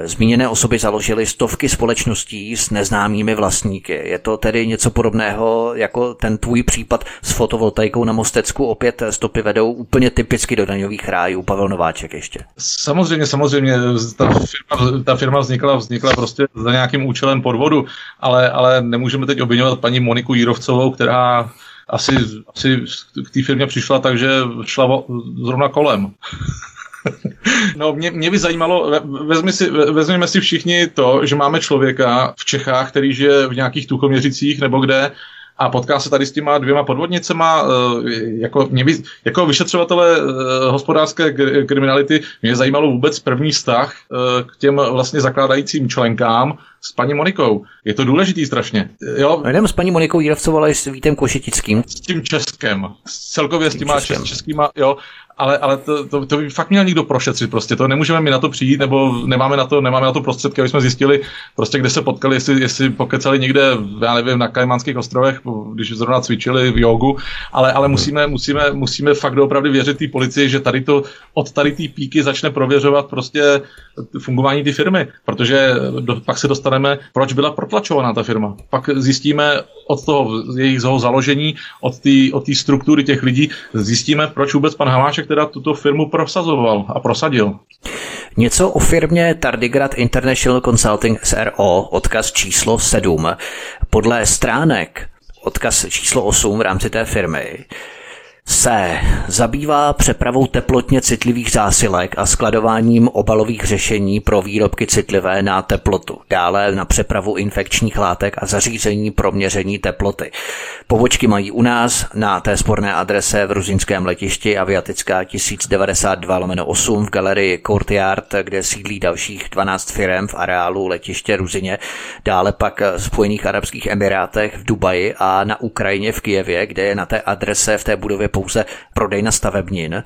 Zmíněné osoby založily stovky společností s neznámými vlastníky. Je to tedy něco podobného jako ten tvůj případ s fotovoltaikou na Mostecku. Opět stopy vedou úplně typicky do daňových rájů. Pavel Nováček ještě. Samozřejmě, samozřejmě. Ta firma, ta firma vznikla, vznikla prostě za nějakým účelem podvodu, ale, ale nemůžeme teď obvinovat paní Moniku Jírovcovou, která asi, asi k té firmě přišla, takže šla zrovna kolem. No, mě, mě by zajímalo, vezmi si, vezměme si všichni to, že máme člověka v Čechách, který žije v nějakých tuchoměřicích nebo kde, a potká se tady s těma dvěma podvodnicema. Eh, jako, mě jako vyšetřovatele eh, hospodářské kriminality mě zajímalo vůbec první vztah eh, k těm vlastně zakládajícím členkám s paní Monikou. Je to důležitý strašně. Jo? No, jdem s paní Monikou Jírovcovou, ale s Vítem Košetickým. S tím Českem. Celkově s těma českým. českýma, jo ale, ale to, to, to, by fakt měl někdo prošetřit prostě, to nemůžeme mi na to přijít, nebo nemáme na to, nemáme na to prostředky, aby jsme zjistili prostě, kde se potkali, jestli, jestli pokecali někde, já nevím, na Kajmanských ostrovech, když zrovna cvičili v jogu, ale, ale musíme, musíme, musíme fakt opravdu věřit té policii, že tady to, od tady té píky začne prověřovat prostě fungování té firmy, protože do, pak se dostaneme, proč byla protlačovaná ta firma. Pak zjistíme od toho jejich založení, od té od struktury těch lidí, zjistíme, proč vůbec pan Hamáček teda tuto firmu prosazoval a prosadil. Něco o firmě Tardigrad International Consulting SRO, odkaz číslo 7. Podle stránek odkaz číslo 8 v rámci té firmy se zabývá přepravou teplotně citlivých zásilek a skladováním obalových řešení pro výrobky citlivé na teplotu, dále na přepravu infekčních látek a zařízení pro měření teploty. Pobočky mají u nás na té sporné adrese v Ruzinském letišti Aviatická 1092 8 v galerii Courtyard, kde sídlí dalších 12 firm v areálu letiště Ruzině, dále pak v Spojených Arabských Emirátech v Dubaji a na Ukrajině v Kijevě, kde je na té adrese v té budově pouze prodejna stavebnin.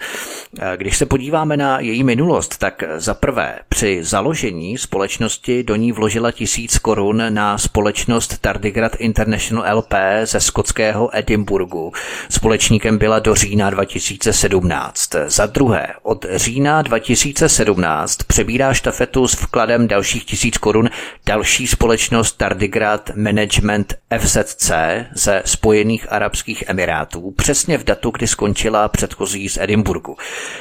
Když se podíváme na její minulost, tak za prvé při založení společnosti do ní vložila tisíc korun na společnost Tardigrad International LP ze skotského Edinburgu. Společníkem byla do října 2017. Za druhé, od října 2017 přebírá štafetu s vkladem dalších tisíc korun další společnost Tardigrad Management FZC ze Spojených Arabských Emirátů, přesně v datu, kdy skončila předchozí z Edinburgu.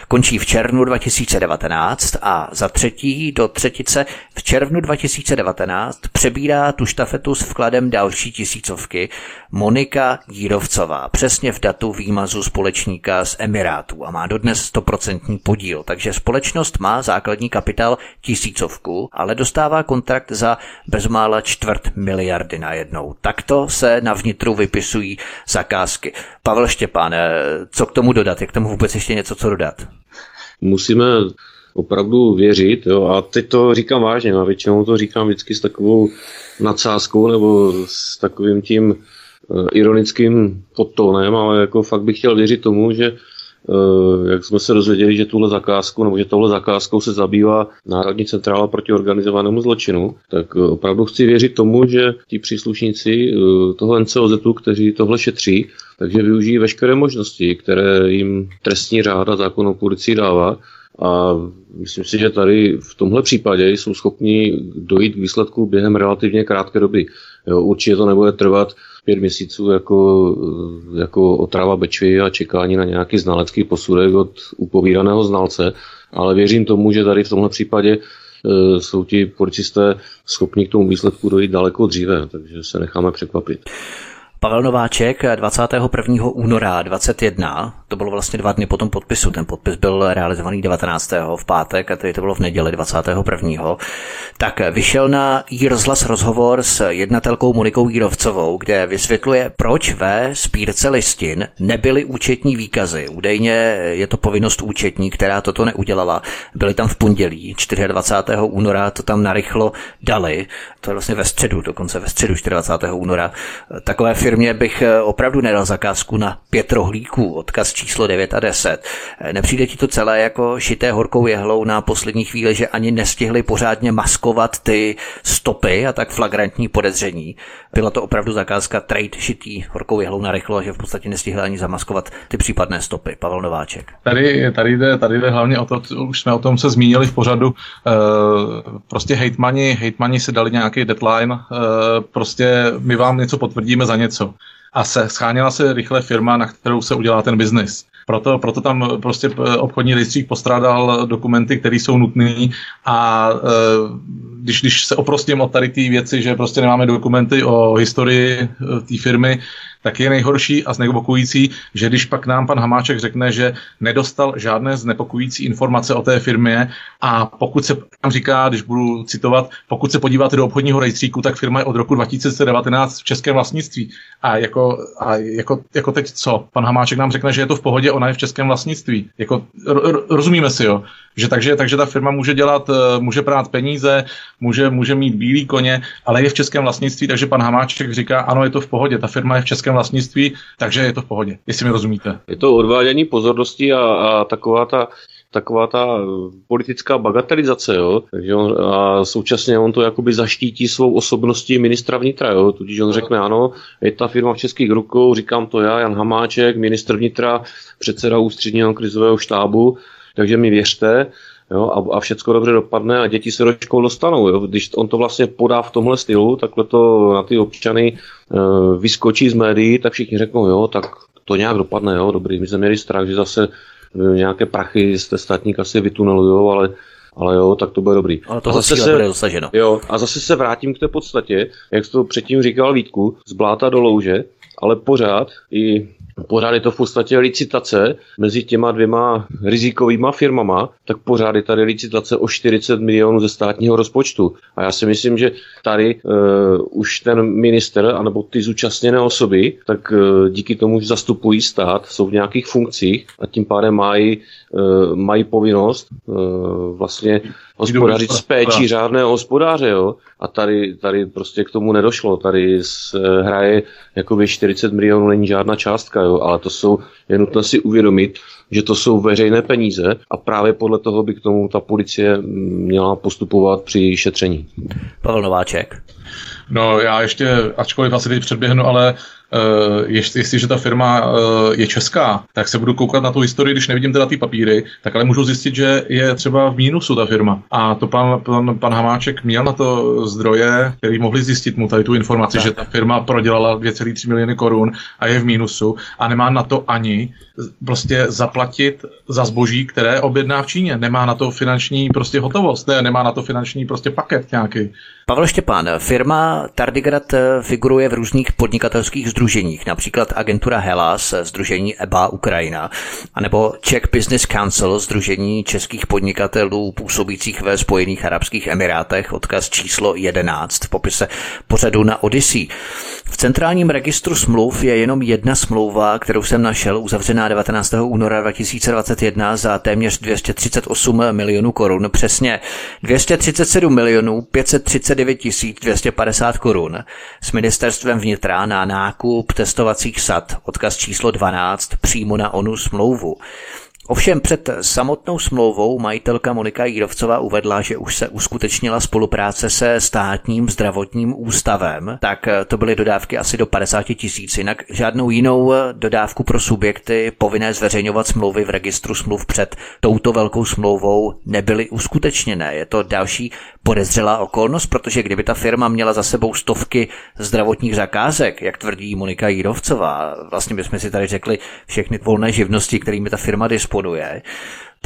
Končí v červnu 2019 a za třetí do třetice v červnu 2019 přebírá tu štafetu s vkladem další tisícovky Monika Jírovcová, přesně v datu výmazu společníka z Emirátů a má dodnes 100% podíl, takže společnost má základní kapitál tisícovku, ale dostává kontrakt za bezmála čtvrt miliardy najednou. Takto se na vnitru vypisují zakázky. Pavel Štěpán, co k tomu dodat? Jak tomu vůbec ještě něco co dodat? Musíme opravdu věřit, jo, a teď to říkám vážně, a většinou to říkám vždycky s takovou nadsázkou nebo s takovým tím uh, ironickým podtónem, ale jako fakt bych chtěl věřit tomu, že jak jsme se dozvěděli, že tuhle zakázku nebo že tohle zakázkou se zabývá Národní centrála proti organizovanému zločinu, tak uh, opravdu chci věřit tomu, že ti příslušníci toho NCOZ, kteří tohle šetří, takže využijí veškeré možnosti, které jim trestní řád a zákon o policii dává. A myslím si, že tady v tomhle případě jsou schopni dojít k výsledku během relativně krátké doby. Jo, určitě to nebude trvat pět měsíců jako, jako otrava bečvy a čekání na nějaký znalecký posudek od upovídaného znalce, ale věřím tomu, že tady v tomhle případě e, jsou ti policisté schopni k tomu výsledku dojít daleko dříve, takže se necháme překvapit. Pavel Nováček 21. února 21 To bylo vlastně dva dny po tom podpisu. Ten podpis byl realizovaný 19. v pátek a tedy to bylo v neděli 21. Tak vyšel na jí rozhlas rozhovor s jednatelkou Monikou Jírovcovou, kde vysvětluje, proč ve spírce listin nebyly účetní výkazy. Údajně je to povinnost účetní, která toto neudělala. Byly tam v pondělí 24. února, to tam narychlo dali. To je vlastně ve středu, dokonce ve středu 24. února. Takové firmě bych opravdu nedal zakázku na pět rohlíků, odkaz číslo 9 a 10. Nepřijde ti to celé jako šité horkou jehlou na poslední chvíli, že ani nestihli pořádně maskovat ty stopy a tak flagrantní podezření. Byla to opravdu zakázka trade šitý horkou jehlou na rychlo, že v podstatě nestihli ani zamaskovat ty případné stopy. Pavel Nováček. Tady, tady, jde, tady jde hlavně o to, už jsme o tom se zmínili v pořadu, e, prostě hejtmani, hejtmani si dali nějaký deadline, e, prostě my vám něco potvrdíme za něco a se scháněla se rychle firma, na kterou se udělá ten biznis. Proto, proto tam prostě eh, obchodní rejstřík postrádal dokumenty, které jsou nutné a e, když, když se oprostím od tady té věci, že prostě nemáme dokumenty o historii eh, té firmy, tak je nejhorší a znepokojící, že když pak nám pan Hamáček řekne, že nedostal žádné znepokojící informace o té firmě a pokud se tam říká, když budu citovat, pokud se podíváte do obchodního rejstříku, tak firma je od roku 2019 v českém vlastnictví. A jako, a jako, jako teď co? Pan Hamáček nám řekne, že je to v pohodě, ona je v českém vlastnictví. Jako, rozumíme si, jo? Že takže, takže ta firma může dělat, eh, může prát peníze, může, může mít bílý koně, ale je v českém vlastnictví, takže pan Hamáček říká, ano, je to v pohodě, ta firma je v českém vlastnictví, takže je to v pohodě, jestli mi rozumíte. Je to odvádění pozornosti a, a taková ta taková ta politická bagatelizace, jo? Takže on, a současně on to jakoby zaštítí svou osobností ministra vnitra, jo? tudíž on řekne, ano, je ta firma v českých rukou, říkám to já, Jan Hamáček, ministr vnitra, předseda ústředního krizového štábu, takže mi věřte, jo, a, a všecko dobře dopadne a děti se do škol dostanou. Jo. Když on to vlastně podá v tomhle stylu, takhle to na ty občany e, vyskočí z médií, tak všichni řeknou, jo, tak to nějak dopadne, jo, dobrý, my jsme měli strach, že zase e, nějaké prachy z té státní kasy vytunelujou, ale ale jo, tak to bude dobrý. Ale to zase se, bude dosaženo. Jo, a zase se vrátím k té podstatě, jak jsi to předtím říkal Vítku, z bláta do louže, ale pořád i pořád je to v podstatě licitace mezi těma dvěma rizikovýma firmama, tak pořád je tady licitace o 40 milionů ze státního rozpočtu. A já si myslím, že tady uh, už ten minister anebo ty zúčastněné osoby, tak uh, díky tomu, že zastupují stát, jsou v nějakých funkcích a tím pádem mají, uh, mají povinnost uh, vlastně hospodařit s péčí řádného hospodáře, jo. A tady, tady prostě k tomu nedošlo. Tady se hraje jakoby 40 milionů není žádná částka, jo, ale to jsou, je nutné si uvědomit, že to jsou veřejné peníze a právě podle toho by k tomu ta policie měla postupovat při šetření. Pavel Nováček. No já ještě, ačkoliv asi teď předběhnu, ale Uh, jestliže ta firma uh, je česká, tak se budu koukat na tu historii, když nevidím teda ty papíry, tak ale můžu zjistit, že je třeba v mínusu ta firma. A to pan, pan, pan Hamáček měl na to zdroje, který mohli zjistit mu tady tu informaci, tak. že ta firma prodělala 2,3 miliony korun a je v mínusu a nemá na to ani prostě zaplatit za zboží, které objedná v Číně. Nemá na to finanční prostě hotovost, ne, nemá na to finanční prostě paket nějaký. Pavel Štěpán, firma Tardigrad figuruje v různých podnikatelských združeních, například agentura Hellas, združení EBA Ukrajina, anebo Czech Business Council, združení českých podnikatelů působících ve Spojených Arabských Emirátech, odkaz číslo 11 v popise pořadu na Odyssey. V centrálním registru smluv je jenom jedna smlouva, kterou jsem našel, uzavřená 19. února 2021 za téměř 238 milionů korun, přesně 237 milionů 539 250 korun s ministerstvem vnitra na nákup testovacích sad, odkaz číslo 12 přímo na onu smlouvu. Ovšem před samotnou smlouvou majitelka Monika Jírovcová uvedla, že už se uskutečnila spolupráce se státním zdravotním ústavem, tak to byly dodávky asi do 50 tisíc, jinak žádnou jinou dodávku pro subjekty povinné zveřejňovat smlouvy v registru smluv před touto velkou smlouvou nebyly uskutečněné. Je to další podezřelá okolnost, protože kdyby ta firma měla za sebou stovky zdravotních zakázek, jak tvrdí Monika Jírovcová, vlastně bychom si tady řekli všechny volné živnosti, kterými ta firma disponuje,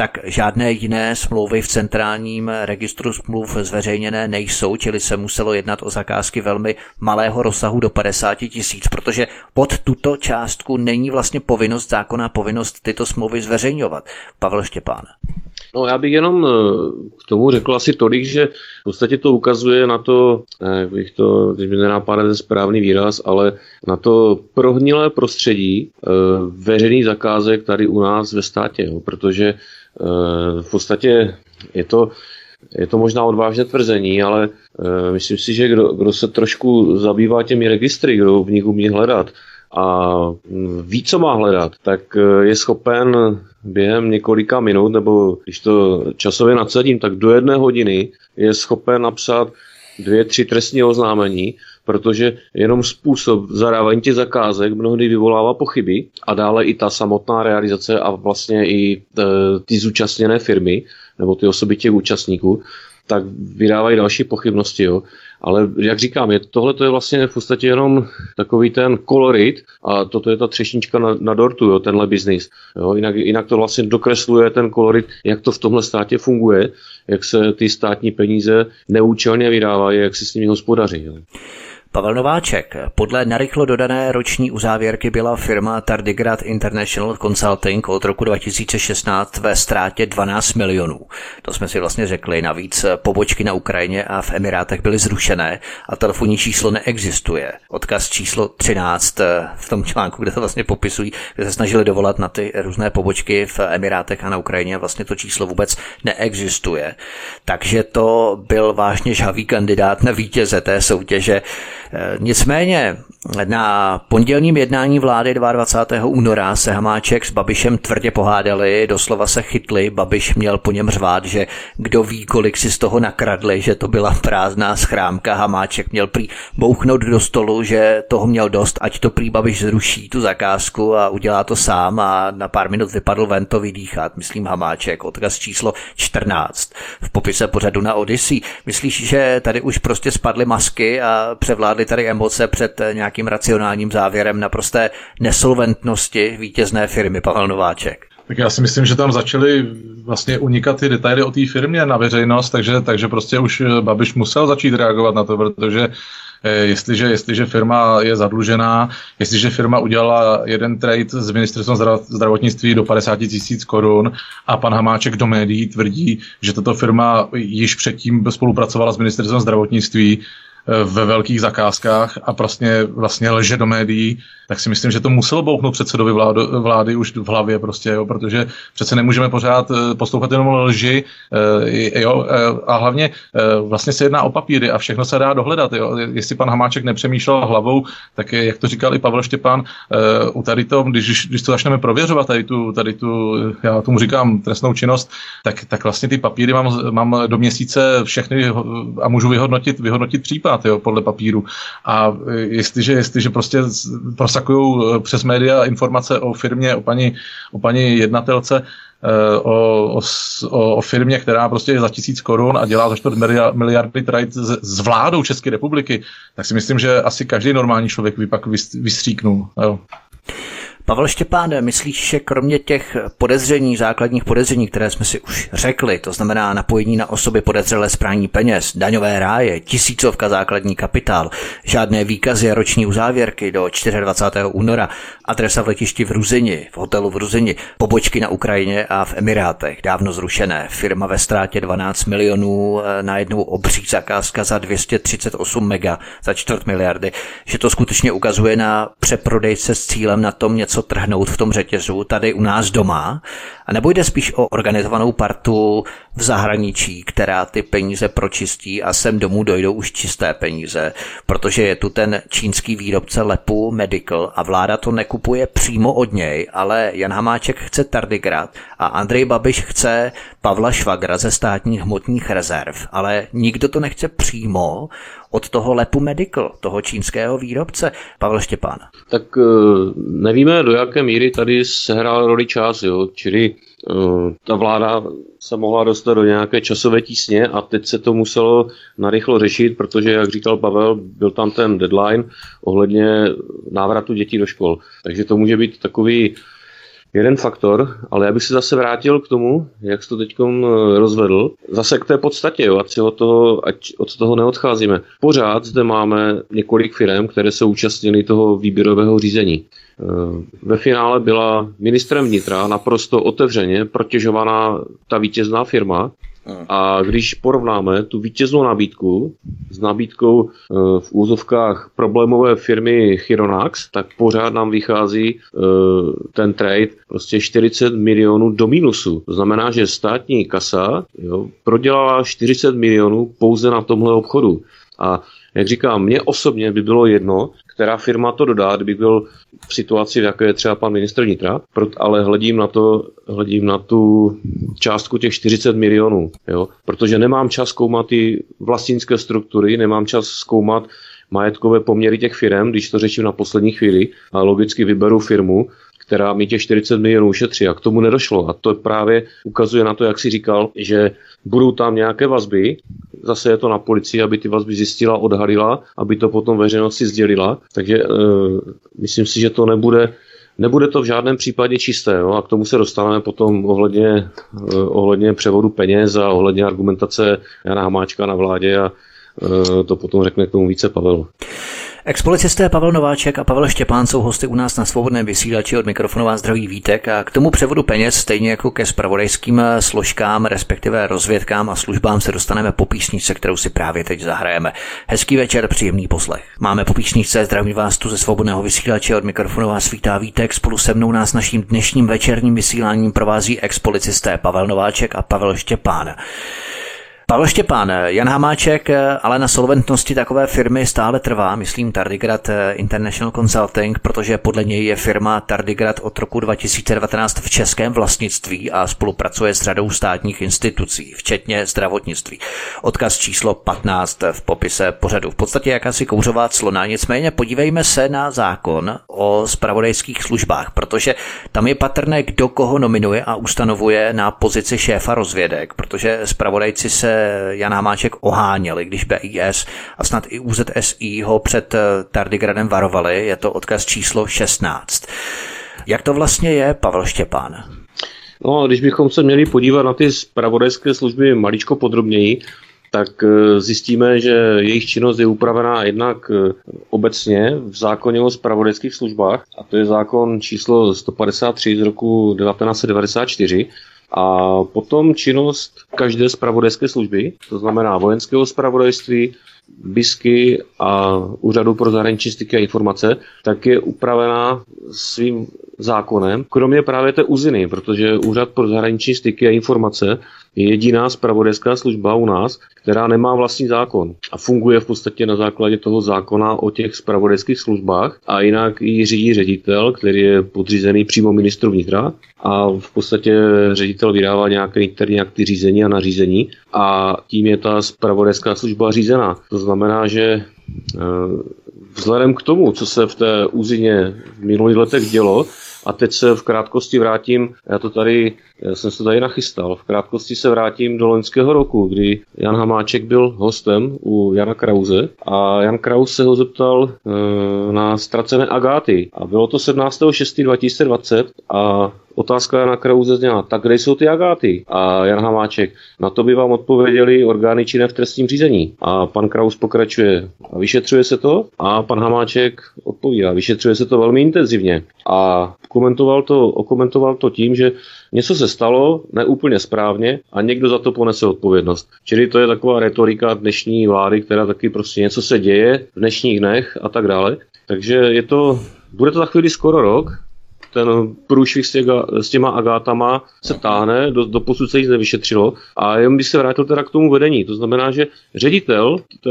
tak žádné jiné smlouvy v centrálním registru smluv zveřejněné nejsou, čili se muselo jednat o zakázky velmi malého rozsahu do 50 tisíc, protože pod tuto částku není vlastně povinnost zákona, povinnost tyto smlouvy zveřejňovat. Pavel Štěpán. No já bych jenom eh, k tomu řekl asi tolik, že v podstatě to ukazuje na to, eh, jak bych to, teď mi nenápadá ten správný výraz, ale na to prohnilé prostředí eh, veřejných zakázek tady u nás ve státě, jo, protože v podstatě je to je to možná odvážné tvrzení, ale myslím si, že kdo, kdo se trošku zabývá těmi registry, kdo v nich umí hledat a ví, co má hledat, tak je schopen během několika minut, nebo když to časově nadsadím, tak do jedné hodiny je schopen napsat dvě, tři trestní oznámení, protože jenom způsob zadávání těch zakázek mnohdy vyvolává pochyby a dále i ta samotná realizace a vlastně i e, ty zúčastněné firmy nebo ty osoby těch účastníků, tak vydávají další pochybnosti. Jo. Ale jak říkám, je, tohle to je vlastně v podstatě jenom takový ten kolorit a toto je ta třešnička na, na dortu, jo, tenhle biznis. Jinak, jinak to vlastně dokresluje ten kolorit, jak to v tomhle státě funguje, jak se ty státní peníze neúčelně vydávají, jak se s nimi hospodaří. Jo. Pavel Nováček. Podle narychlo dodané roční uzávěrky byla firma Tardigrad International Consulting od roku 2016 ve ztrátě 12 milionů. To jsme si vlastně řekli. Navíc pobočky na Ukrajině a v Emirátech byly zrušené a telefonní číslo neexistuje. Odkaz číslo 13 v tom článku, kde to vlastně popisují, kde se snažili dovolat na ty různé pobočky v Emirátech a na Ukrajině, vlastně to číslo vůbec neexistuje. Takže to byl vážně žhavý kandidát na vítěze té soutěže. Eh, nicméně na pondělním jednání vlády 22. února se Hamáček s Babišem tvrdě pohádali, doslova se chytli, Babiš měl po něm řvát, že kdo ví, kolik si z toho nakradli, že to byla prázdná schrámka, Hamáček měl prý bouchnout do stolu, že toho měl dost, ať to prý Babiš zruší tu zakázku a udělá to sám a na pár minut vypadl ven to vydýchat, myslím Hamáček, odkaz číslo 14 v popise pořadu na Odyssey. Myslíš, že tady už prostě spadly masky a převládly tady emoce před nějakým racionálním závěrem naprosté nesolventnosti vítězné firmy Pavel Nováček? Tak já si myslím, že tam začaly vlastně unikat ty detaily o té firmě na veřejnost, takže, takže prostě už Babiš musel začít reagovat na to, protože eh, jestliže, jestliže firma je zadlužená, jestliže firma udělala jeden trade s ministerstvem zdravotnictví do 50 tisíc korun a pan Hamáček do médií tvrdí, že tato firma již předtím spolupracovala s ministerstvem zdravotnictví, eh, ve velkých zakázkách a prostě vlastně leže do médií tak si myslím, že to muselo bouchnout předsedovi vlády, vlády už v hlavě prostě, jo, protože přece nemůžeme pořád eh, poslouchat jenom lži eh, jo, eh, a hlavně vlastně se jedná o papíry a všechno se dá dohledat. Jo. Jestli pan Hamáček nepřemýšlel hlavou, tak jak to říkal i Pavel Štěpán, u tady to, když, když to začneme prověřovat, tady tu, tady tu, já tomu říkám trestnou činnost, tak, tak vlastně ty papíry mám, mám do měsíce všechny a můžu vyhodnotit, vyhodnotit případ jo, podle papíru. A jestliže, jestliže prostě prosakují eh, přes média informace o firmě, o paní, o paní jednatelce, eh, o, o, o firmě, která prostě je za tisíc korun a dělá za čtvrt miliardy trade s, s vládou České republiky, tak si myslím, že asi každý normální člověk by pak vystříknul. Jo. Pavel Štěpán, myslíš, že kromě těch podezření, základních podezření, které jsme si už řekli, to znamená napojení na osoby podezřelé z prání peněz, daňové ráje, tisícovka základní kapitál, žádné výkazy a roční uzávěrky do 24. února, adresa v letišti v Ruzini, v hotelu v Ruzini, pobočky na Ukrajině a v Emirátech, dávno zrušené, firma ve ztrátě 12 milionů, eh, na jednou obří zakázka za 238 mega, za čtvrt miliardy, že to skutečně ukazuje na přeprodejce s cílem na tom něco něco trhnout v tom řetězu tady u nás doma, a nebo jde spíš o organizovanou partu v zahraničí, která ty peníze pročistí a sem domů dojdou už čisté peníze, protože je tu ten čínský výrobce Lepu Medical a vláda to nekupuje přímo od něj, ale Jan Hamáček chce Tardigrad a Andrej Babiš chce Pavla Švagra ze státních hmotních rezerv, ale nikdo to nechce přímo od toho Lepu Medical, toho čínského výrobce. Pavel Štěpán. Tak eh, nevíme, do jaké míry tady sehrál roli čas, jo? čili uh, ta vláda se mohla dostat do nějaké časové tísně a teď se to muselo narychlo řešit, protože, jak říkal Pavel, byl tam ten deadline ohledně návratu dětí do škol. Takže to může být takový jeden faktor, ale já bych se zase vrátil k tomu, jak jsi to teď rozvedl, zase k té podstatě, jo, ať, od toho, ať od toho neodcházíme. Pořád zde máme několik firm, které jsou účastnily toho výběrového řízení. Eh, ve finále byla ministrem vnitra naprosto otevřeně protěžovaná ta vítězná firma, a když porovnáme tu vítěznou nabídku s nabídkou eh, v úzovkách problémové firmy Chironax, tak pořád nám vychází eh, ten trade prostě 40 milionů do minusu. To znamená, že státní kasa jo, prodělala 40 milionů pouze na tomhle obchodu. A jak říkám, mně osobně by bylo jedno, která firma to dodá, kdybych byl v situaci, v jaké je třeba pan ministr vnitra, ale hledím na to, hledím na tu částku těch 40 milionů, jo? protože nemám čas zkoumat ty vlastnické struktury, nemám čas zkoumat majetkové poměry těch firm, když to řeším na poslední chvíli a logicky vyberu firmu, která mi těch 40 milionů ušetří a k tomu nedošlo. A to právě ukazuje na to, jak si říkal, že budou tam nějaké vazby, zase je to na policii, aby ty vazby zjistila, odhalila, aby to potom veřejnosti sdělila. Takže uh, myslím si, že to nebude Nebude to v žádném případě čisté jo? a k tomu se dostaneme potom ohledně, uh, ohledně převodu peněz a ohledně argumentace Jana Hamáčka na vládě a uh, to potom řekne k tomu více Pavel. Expolicisté Pavel Nováček a Pavel Štěpán jsou hosty u nás na svobodném vysílači od mikrofonu vás zdraví Vítek a k tomu převodu peněz, stejně jako ke spravodajským složkám, respektive rozvědkám a službám se dostaneme po písničce, kterou si právě teď zahrajeme. Hezký večer, příjemný poslech. Máme po písničce, zdravím vás tu ze svobodného vysílače od mikrofonu vás vítá Vítek. Spolu se mnou nás naším dnešním večerním vysíláním provází expolicisté Pavel Nováček a Pavel Štěpán. Pavel Štěpán, Jan Hamáček, ale na solventnosti takové firmy stále trvá, myslím Tardigrad International Consulting, protože podle něj je firma Tardigrad od roku 2019 v českém vlastnictví a spolupracuje s řadou státních institucí, včetně zdravotnictví. Odkaz číslo 15 v popise pořadu. V podstatě jakási kouřová clona, nicméně podívejme se na zákon o spravodajských službách, protože tam je patrné, kdo koho nominuje a ustanovuje na pozici šéfa rozvědek, protože spravodajci se Jan Hamáček oháněli, když BIS a snad i UZSI ho před eh, Tardigradem varovali. Je to odkaz číslo 16. Jak to vlastně je, Pavel Štěpán? No, když bychom se měli podívat na ty spravodajské služby maličko podrobněji, tak eh, zjistíme, že jejich činnost je upravená jednak eh, obecně v zákoně o spravodajských službách, a to je zákon číslo 153 z roku 1994, a potom činnost každé spravodajské služby, to znamená vojenského spravodajství, BISky a Úřadu pro zahraniční styky a informace, tak je upravená svým zákonem, kromě právě té uziny, protože Úřad pro zahraniční styky a informace je jediná spravodajská služba u nás, která nemá vlastní zákon a funguje v podstatě na základě toho zákona o těch spravodajských službách a jinak ji řídí ředitel, který je podřízený přímo ministru vnitra a v podstatě ředitel vydává nějaké interní akty řízení a nařízení a tím je ta spravodajská služba řízená. To znamená, že eh, vzhledem k tomu, co se v té úzině v minulých letech dělo, a teď se v krátkosti vrátím, já to tady, já jsem se tady nachystal, v krátkosti se vrátím do loňského roku, kdy Jan Hamáček byl hostem u Jana Krause a Jan Kraus se ho zeptal e, na ztracené agáty. A bylo to 17.6.2020 a Otázka na Krauze zněla, tak kde jsou ty agáty? A Jan Hamáček, na to by vám odpověděli orgány činné v trestním řízení. A pan Kraus pokračuje, a vyšetřuje se to? A pan Hamáček odpovídá, vyšetřuje se to velmi intenzivně. A komentoval to, okomentoval to tím, že něco se stalo neúplně správně a někdo za to ponese odpovědnost. Čili to je taková retorika dnešní vlády, která taky prostě něco se děje v dnešních dnech a tak dále. Takže je to, bude to za chvíli skoro rok, ten průšvih s, těga, s těma agátama se táhne, do, do posud se nic nevyšetřilo. A jen bych se vrátil teda k tomu vedení. To znamená, že ředitel té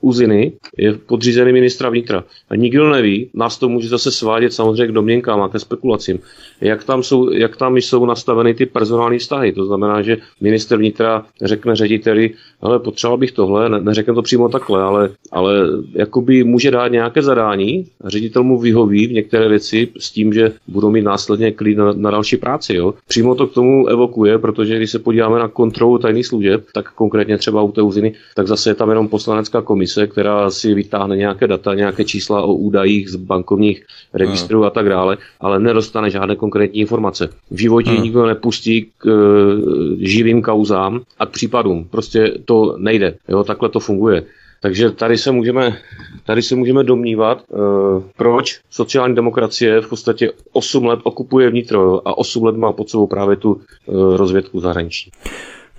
uziny je podřízený ministra vnitra. A nikdo neví, nás to může zase svádět samozřejmě k domněnkám a ke spekulacím, jak tam, jsou, jak tam jsou nastaveny ty personální vztahy. To znamená, že minister vnitra řekne řediteli, ale potřeboval bych tohle, ne, neřekne to přímo takhle, ale, ale jakoby může dát nějaké zadání, ředitel mu vyhoví v některé věci s tím, že budou mít následně klid na, na další práci. Jo. Přímo to k tomu evokuje, protože když se podíváme na kontrolu tajných služeb, tak konkrétně třeba u té uziny, tak zase je tam jenom poslanecká komise, která si vytáhne nějaké data, nějaké čísla o údajích z bankovních registrů hmm. a tak dále, ale nedostane žádné konkrétní informace. V životě hmm. nikdo nepustí k e, živým kauzám a k případům. Prostě to nejde. Jo, takhle to funguje. Takže tady se můžeme, tady se můžeme domnívat, uh, proč sociální demokracie v podstatě 8 let okupuje vnitro a 8 let má pod sebou právě tu uh, rozvědku zahraniční.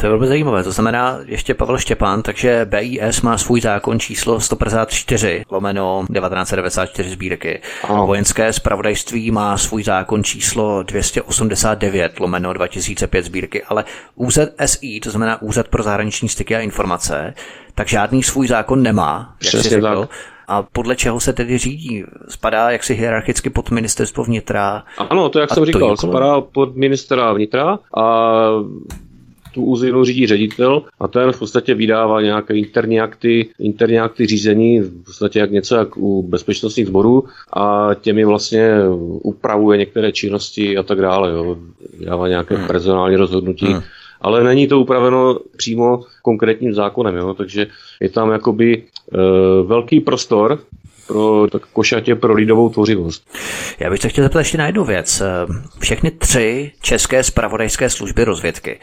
To je velmi zajímavé. To znamená ještě Pavel Štěpán, takže BIS má svůj zákon číslo 154 lomeno 1994 sbírky. Ano. Vojenské spravodajství má svůj zákon číslo 289 lomeno 2005 sbírky, ale UZSI, to znamená Úřad pro zahraniční styky a informace, tak žádný svůj zákon nemá, jak Přesně řekl. Tak. A podle čeho se tedy řídí? Spadá jaksi hierarchicky pod ministerstvo vnitra? Ano, to jak jsem říkal, spadá pod ministra vnitra a tu úzinu řídí ředitel a ten v podstatě vydává nějaké interní akty, interní akty řízení, v podstatě jak něco jak u bezpečnostních sborů a těmi vlastně upravuje některé činnosti a tak dále. Jo. Vydává nějaké hmm. personální rozhodnutí. Hmm ale není to upraveno přímo konkrétním zákonem, jo? takže je tam jakoby e, velký prostor pro tak košatě pro lidovou tvořivost. Já bych se chtěl zeptat ještě na jednu věc. Všechny tři české spravodajské služby rozvědky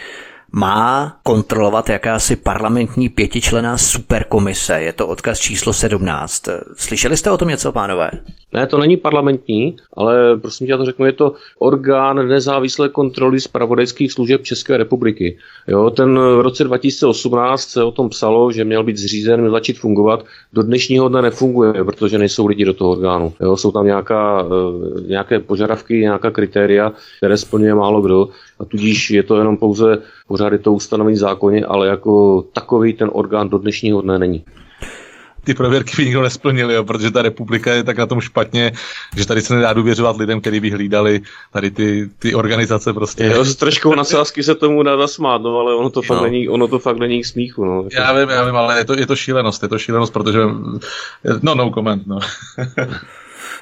má kontrolovat jakási parlamentní pětičlená superkomise. Je to odkaz číslo 17. Slyšeli jste o tom něco, pánové? Ne, to není parlamentní, ale prosím tě, já to řeknu, je to orgán nezávislé kontroly zpravodajských služeb České republiky. Jo, ten v roce 2018 se o tom psalo, že měl být zřízen, měl začít fungovat. Do dnešního dne nefunguje, protože nejsou lidi do toho orgánu. Jo, jsou tam nějaká, eh, nějaké požadavky, nějaká kritéria, které splňuje málo kdo a tudíž je to jenom pouze pořád je to ustanovení zákoně, ale jako takový ten orgán do dnešního dne není ty prověrky by nikdo nesplnil, jo, protože ta republika je tak na tom špatně, že tady se nedá důvěřovat lidem, kteří by hlídali tady ty, ty organizace prostě. Jo, s trošku nadsázky se tomu dá zasmát, no, ale ono to, fakt není, ono to fakt není k smíchu. No. Já vím, já vím, ale je to, je to šílenost, je to šílenost, protože, no, no comment, no.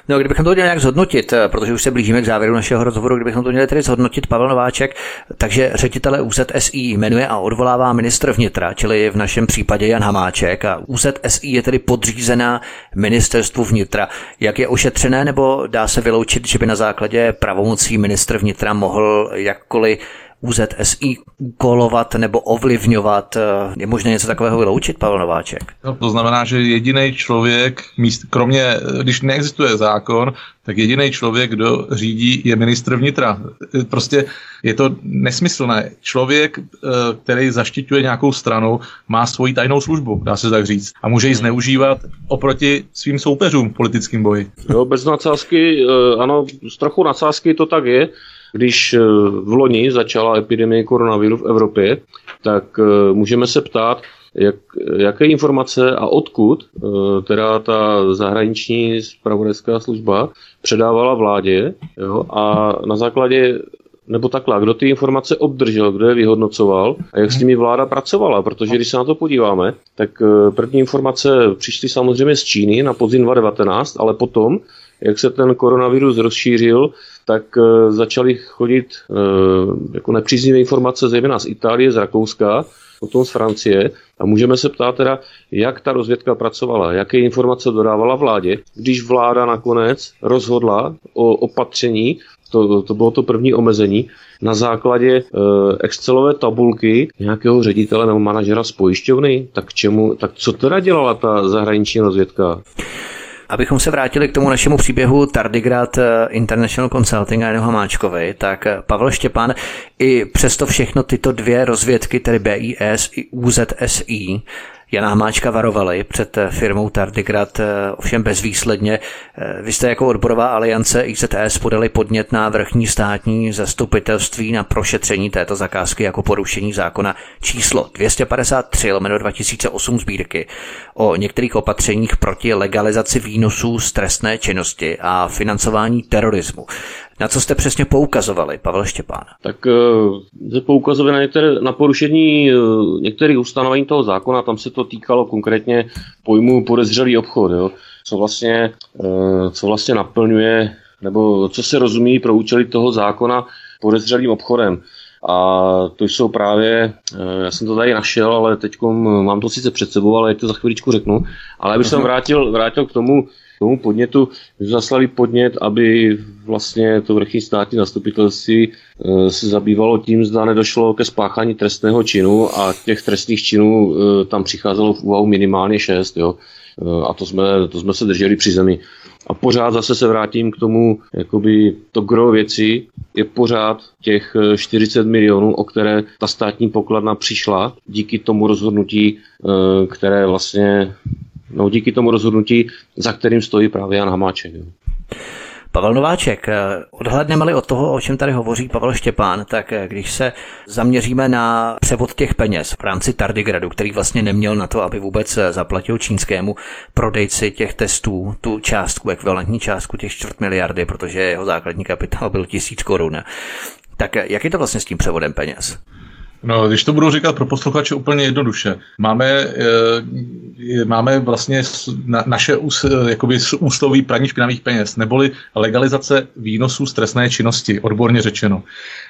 No, kdybychom to měli nějak zhodnotit, eh, protože už se blížíme k závěru našeho rozhovoru, kdybychom to měli tedy zhodnotit, Pavel Nováček, takže ředitele UZSI jmenuje a odvolává ministr vnitra, čili v našem případě Jan Hamáček a UZSI je tedy podřízená ministerstvu vnitra. Jak je ošetřené, nebo dá se vyloučit, že by na základě pravomocí ministr vnitra mohl jakkoliv UZSI úkolovat nebo ovlivňovat. Je možné něco takového vyloučit, Pavel Nováček? No, to znamená, že jediný člověk, míst, kromě, když neexistuje zákon, tak jediný člověk, kdo řídí, je ministr vnitra. Prostě je to nesmyslné. Člověk, eh, který zaštiťuje nějakou stranu, má svoji tajnou službu, dá se tak říct, a může ji zneužívat oproti svým soupeřům v politickém boji. Jo, bez nadsázky, eh, ano, z trochu nadsázky to tak je. Když eh, v loni začala epidemie koronaviru v Evropě, tak eh, můžeme se ptát, jak, jaké informace a odkud eh, teda ta zahraniční spravodajská služba předávala vládě jo, a na základě nebo takhle, kdo ty informace obdržel, kdo je vyhodnocoval a jak s nimi vláda pracovala, protože když se na to podíváme, tak první informace přišly samozřejmě z Číny na podzim 2019, ale potom, jak se ten koronavirus rozšířil, tak uh, začaly chodit uh, jako nepříznivé informace zejména z Itálie, z Rakouska, potom z Francie a můžeme se ptát teda, jak ta rozvědka pracovala, jaké informace dodávala vládě, když vláda nakonec rozhodla o opatření, to, to bylo to první omezení, na základě uh, Excelové tabulky nějakého ředitele nebo manažera z pojišťovny, tak, čemu, tak co teda dělala ta zahraniční rozvědka? Abychom se vrátili k tomu našemu příběhu Tardigrad eh, International Consulting a Janu Hamáčkovi, tak eh, Pavel Štěpán i přesto všechno tyto dvě rozvědky, tedy BIS i UZSI, Jana Hamáčka varovali před eh, firmou Tardigrad, eh, ovšem bezvýsledně. Eh, vy jste jako odborová aliance IZS podali podnět na vrchní státní zastupitelství na prošetření této zakázky jako porušení zákona číslo 253 lomeno 2008 sbírky o některých opatřeních proti legalizaci výnosů z trestné činnosti a financování terorismu. Na co jste přesně poukazovali, Pavel Štěpán? Tak se poukazovali na, některé, na porušení některých ustanovení toho zákona, tam se to týkalo konkrétně pojmu podezřelý obchod, jo? Co, vlastně, co vlastně naplňuje nebo co se rozumí pro účely toho zákona podezřelým obchodem. A to jsou právě, eh, já jsem to tady našel, ale teď mám to sice před sebou, ale to za chviličku řeknu. Ale abych jsem vrátil, vrátil k tomu, tomu podnětu, zaslali podnět, aby vlastně to vrchní státní zastupitelství eh, se zabývalo tím, zda nedošlo ke spáchání trestného činu a těch trestných činů eh, tam přicházelo v úvahu minimálně šest. Jo. A to jsme, to jsme se drželi při zemi. A pořád zase se vrátím k tomu, jakoby to gro věci je pořád těch 40 eh, milionů, o které ta státní pokladna přišla díky tomu rozhodnutí, eh, které vlastně, no díky tomu rozhodnutí, za kterým stojí právě Jan Hamáček. Jo. Pavel Nováček, eh, odhledneme-li od toho, o čem tady hovoří Pavel Štěpán, tak eh, když se zaměříme na převod těch peněz v rámci Tardigradu, který vlastně neměl na to, aby vůbec eh, zaplatil čínskému prodejci těch testů tu částku, ekvivalentní částku těch čtvrt miliardy, protože jeho základní kapitál byl tisíc korun. Tak jak je to vlastně s tím převodem peněz? No, když to budu říkat pro posluchače úplně jednoduše. Máme, e, máme vlastně na, naše ús, jakoby úsloví praní špinavých peněz, neboli legalizace výnosů z trestné činnosti, odborně řečeno.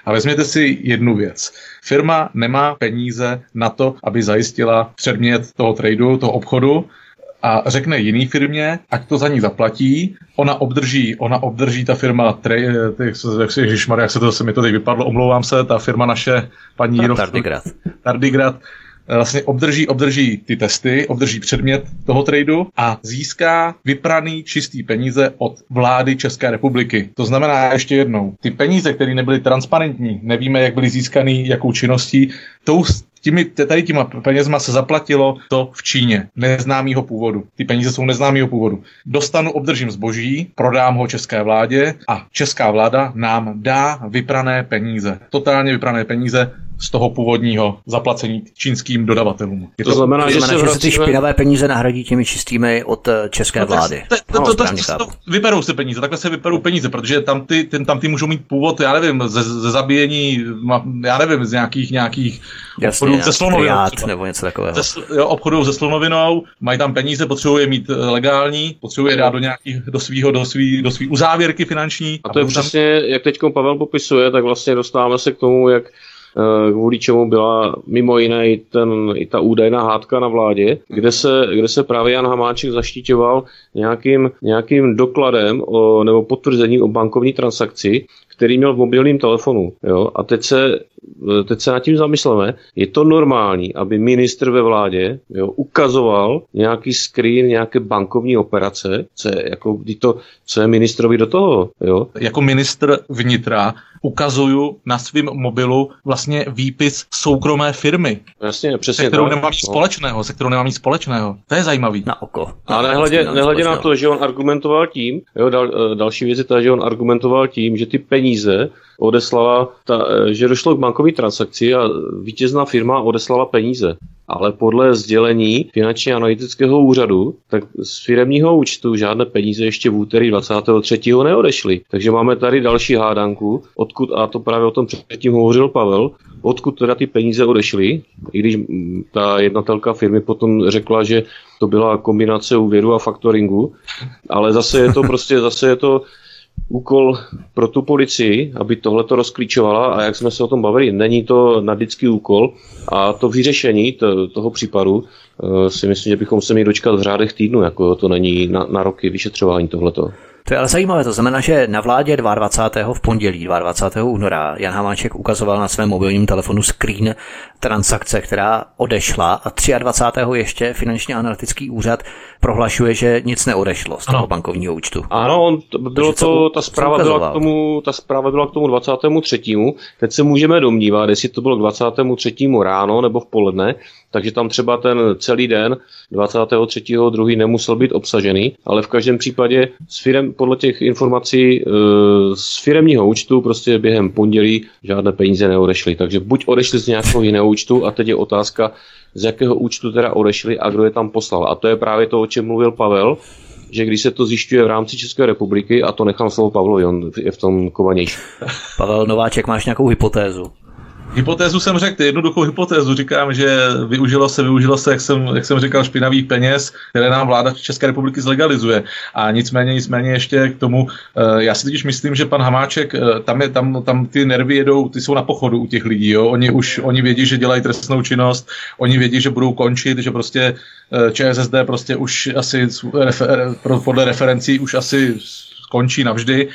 A vezměte si jednu věc. Firma nemá peníze na to, aby zajistila předmět toho tradu, toho obchodu, a řekne jiný firmě, ať to za ní zaplatí, ona obdrží, ona obdrží ta firma, tre, jak se, ježišmar, jak se to se mi to teď vypadlo, omlouvám se, ta firma naše paní Jirov, Tardigrad. Tardigrad vlastně obdrží, obdrží ty testy, obdrží předmět toho tradu a získá vypraný čistý peníze od vlády České republiky. To znamená ještě jednou, ty peníze, které nebyly transparentní, nevíme, jak byly získaný, jakou činností, tou, Těmi, tady těma penězma se zaplatilo to v Číně, neznámého původu. Ty peníze jsou neznámého původu. Dostanu, obdržím zboží, prodám ho české vládě a česká vláda nám dá vyprané peníze. Totálně vyprané peníze z toho původního zaplacení čínským dodavatelům. Je to, to znamená, to že, znamená, že se ty špinavé peníze nahradí těmi čistými od eh, české no, vlády. To, to, to, to, to, to, vyperou se peníze, takhle se vyperou peníze, protože tam ty, ten, tam ty můžou mít původ, já nevím, ze, ze zabíjení, já nevím, z nějakých nějakých Jasně, obchodů se slonovinou. Nebo něco takového. Ze, jo, obchodů se slonovinou, mají tam peníze, potřebují je mít eh, legální, potřebují je dát do nějakých, do svého, do svý, do svý uzávěrky finanční. A to a je přesně, jak teď Pavel popisuje, tak vlastně dostáváme se k tomu, jak kvůli čemu byla mimo jiné i, ten, i ta údajná hádka na vládě, kde se, kde se právě Jan Hamáček zaštítěval nějakým, nějakým dokladem o, nebo potvrzením o bankovní transakci, který měl v mobilním telefonu. Jo? A teď se, teď se nad tím zamysleme, je to normální, aby ministr ve vládě jo, ukazoval nějaký screen, nějaké bankovní operace, co je, jako, to, co je ministrovi do toho. Jo? Jako ministr vnitra ukazuju na svém mobilu vlastně výpis soukromé firmy. Jasně, přesně. Se kterou to. nemám nic no. společného, se kterou nemám nic společného. To je zajímavý. Na oko. A nehledě, nehledě na to, že on argumentoval tím, jo, dal, eh, další věc je ta, že on argumentoval tím, že ty peníze odeslala, ta, eh, že došlo k bankové transakci a vítězná firma odeslala peníze. Ale podle sdělení finančně analytického úřadu, tak z firemního účtu žádné peníze ještě v úterý 23. neodešly. Takže máme tady další hádanku, odkud, a to právě o tom předtím hovořil Pavel, odkud teda ty peníze odešly, i když mm, ta jednatelka firmy potom řekla, že to byla kombinace úvěru a faktoringu, ale zase je to prostě, zase je to úkol pro tu policii, aby tohle to rozklíčovala a jak jsme se o tom bavili, není to nadický úkol a to vyřešení to, toho případu uh, si myslím, že bychom se měli dočkat v řádech týdnu, jako to není na, na roky vyšetřování tohleto. To je ale zajímavé, to znamená, že na vládě 22. v pondělí 22. února Jan Hamáček ukazoval na svém mobilním telefonu screen transakce, která odešla a 23. ještě finančně analytický úřad prohlašuje, že nic neodešlo z toho ano. bankovního účtu. Ano, on, to, bylo to, ta zpráva byla, k tomu, ta zpráva byla k tomu 23. Teď se můžeme domnívat, jestli to bylo k 23. ráno nebo v poledne, takže tam třeba ten celý den 23.2. nemusel být obsažený, ale v každém případě s firem, podle těch informací eh, z firemního účtu prostě během pondělí žádné peníze neodešly. Takže buď odešly z nějakého jiného účtu a teď je otázka, z jakého účtu teda odešly a kdo je tam poslal. A to je právě to, o čem mluvil Pavel, že když se to zjišťuje v rámci České republiky, a to nechám slovo Pavlovi, on je v tom kovanější. Pavel Nováček, máš nějakou hypotézu? Hypotézu jsem řekl, jednoduchou hypotézu. Říkám, že využilo se, využilo se, jak jsem, jak jsem říkal, špinavých peněz, které nám vláda České republiky zlegalizuje. A nicméně, nicméně ještě k tomu, eh, já si totiž myslím, že pan Hamáček, eh, tam, je, tam, tam ty nervy jedou, ty jsou na pochodu u těch lidí. Jo? Oni už oni vědí, že dělají trestnou činnost, oni vědí, že budou končit, že prostě eh, ČSSD prostě už asi podle referencí už asi skončí navždy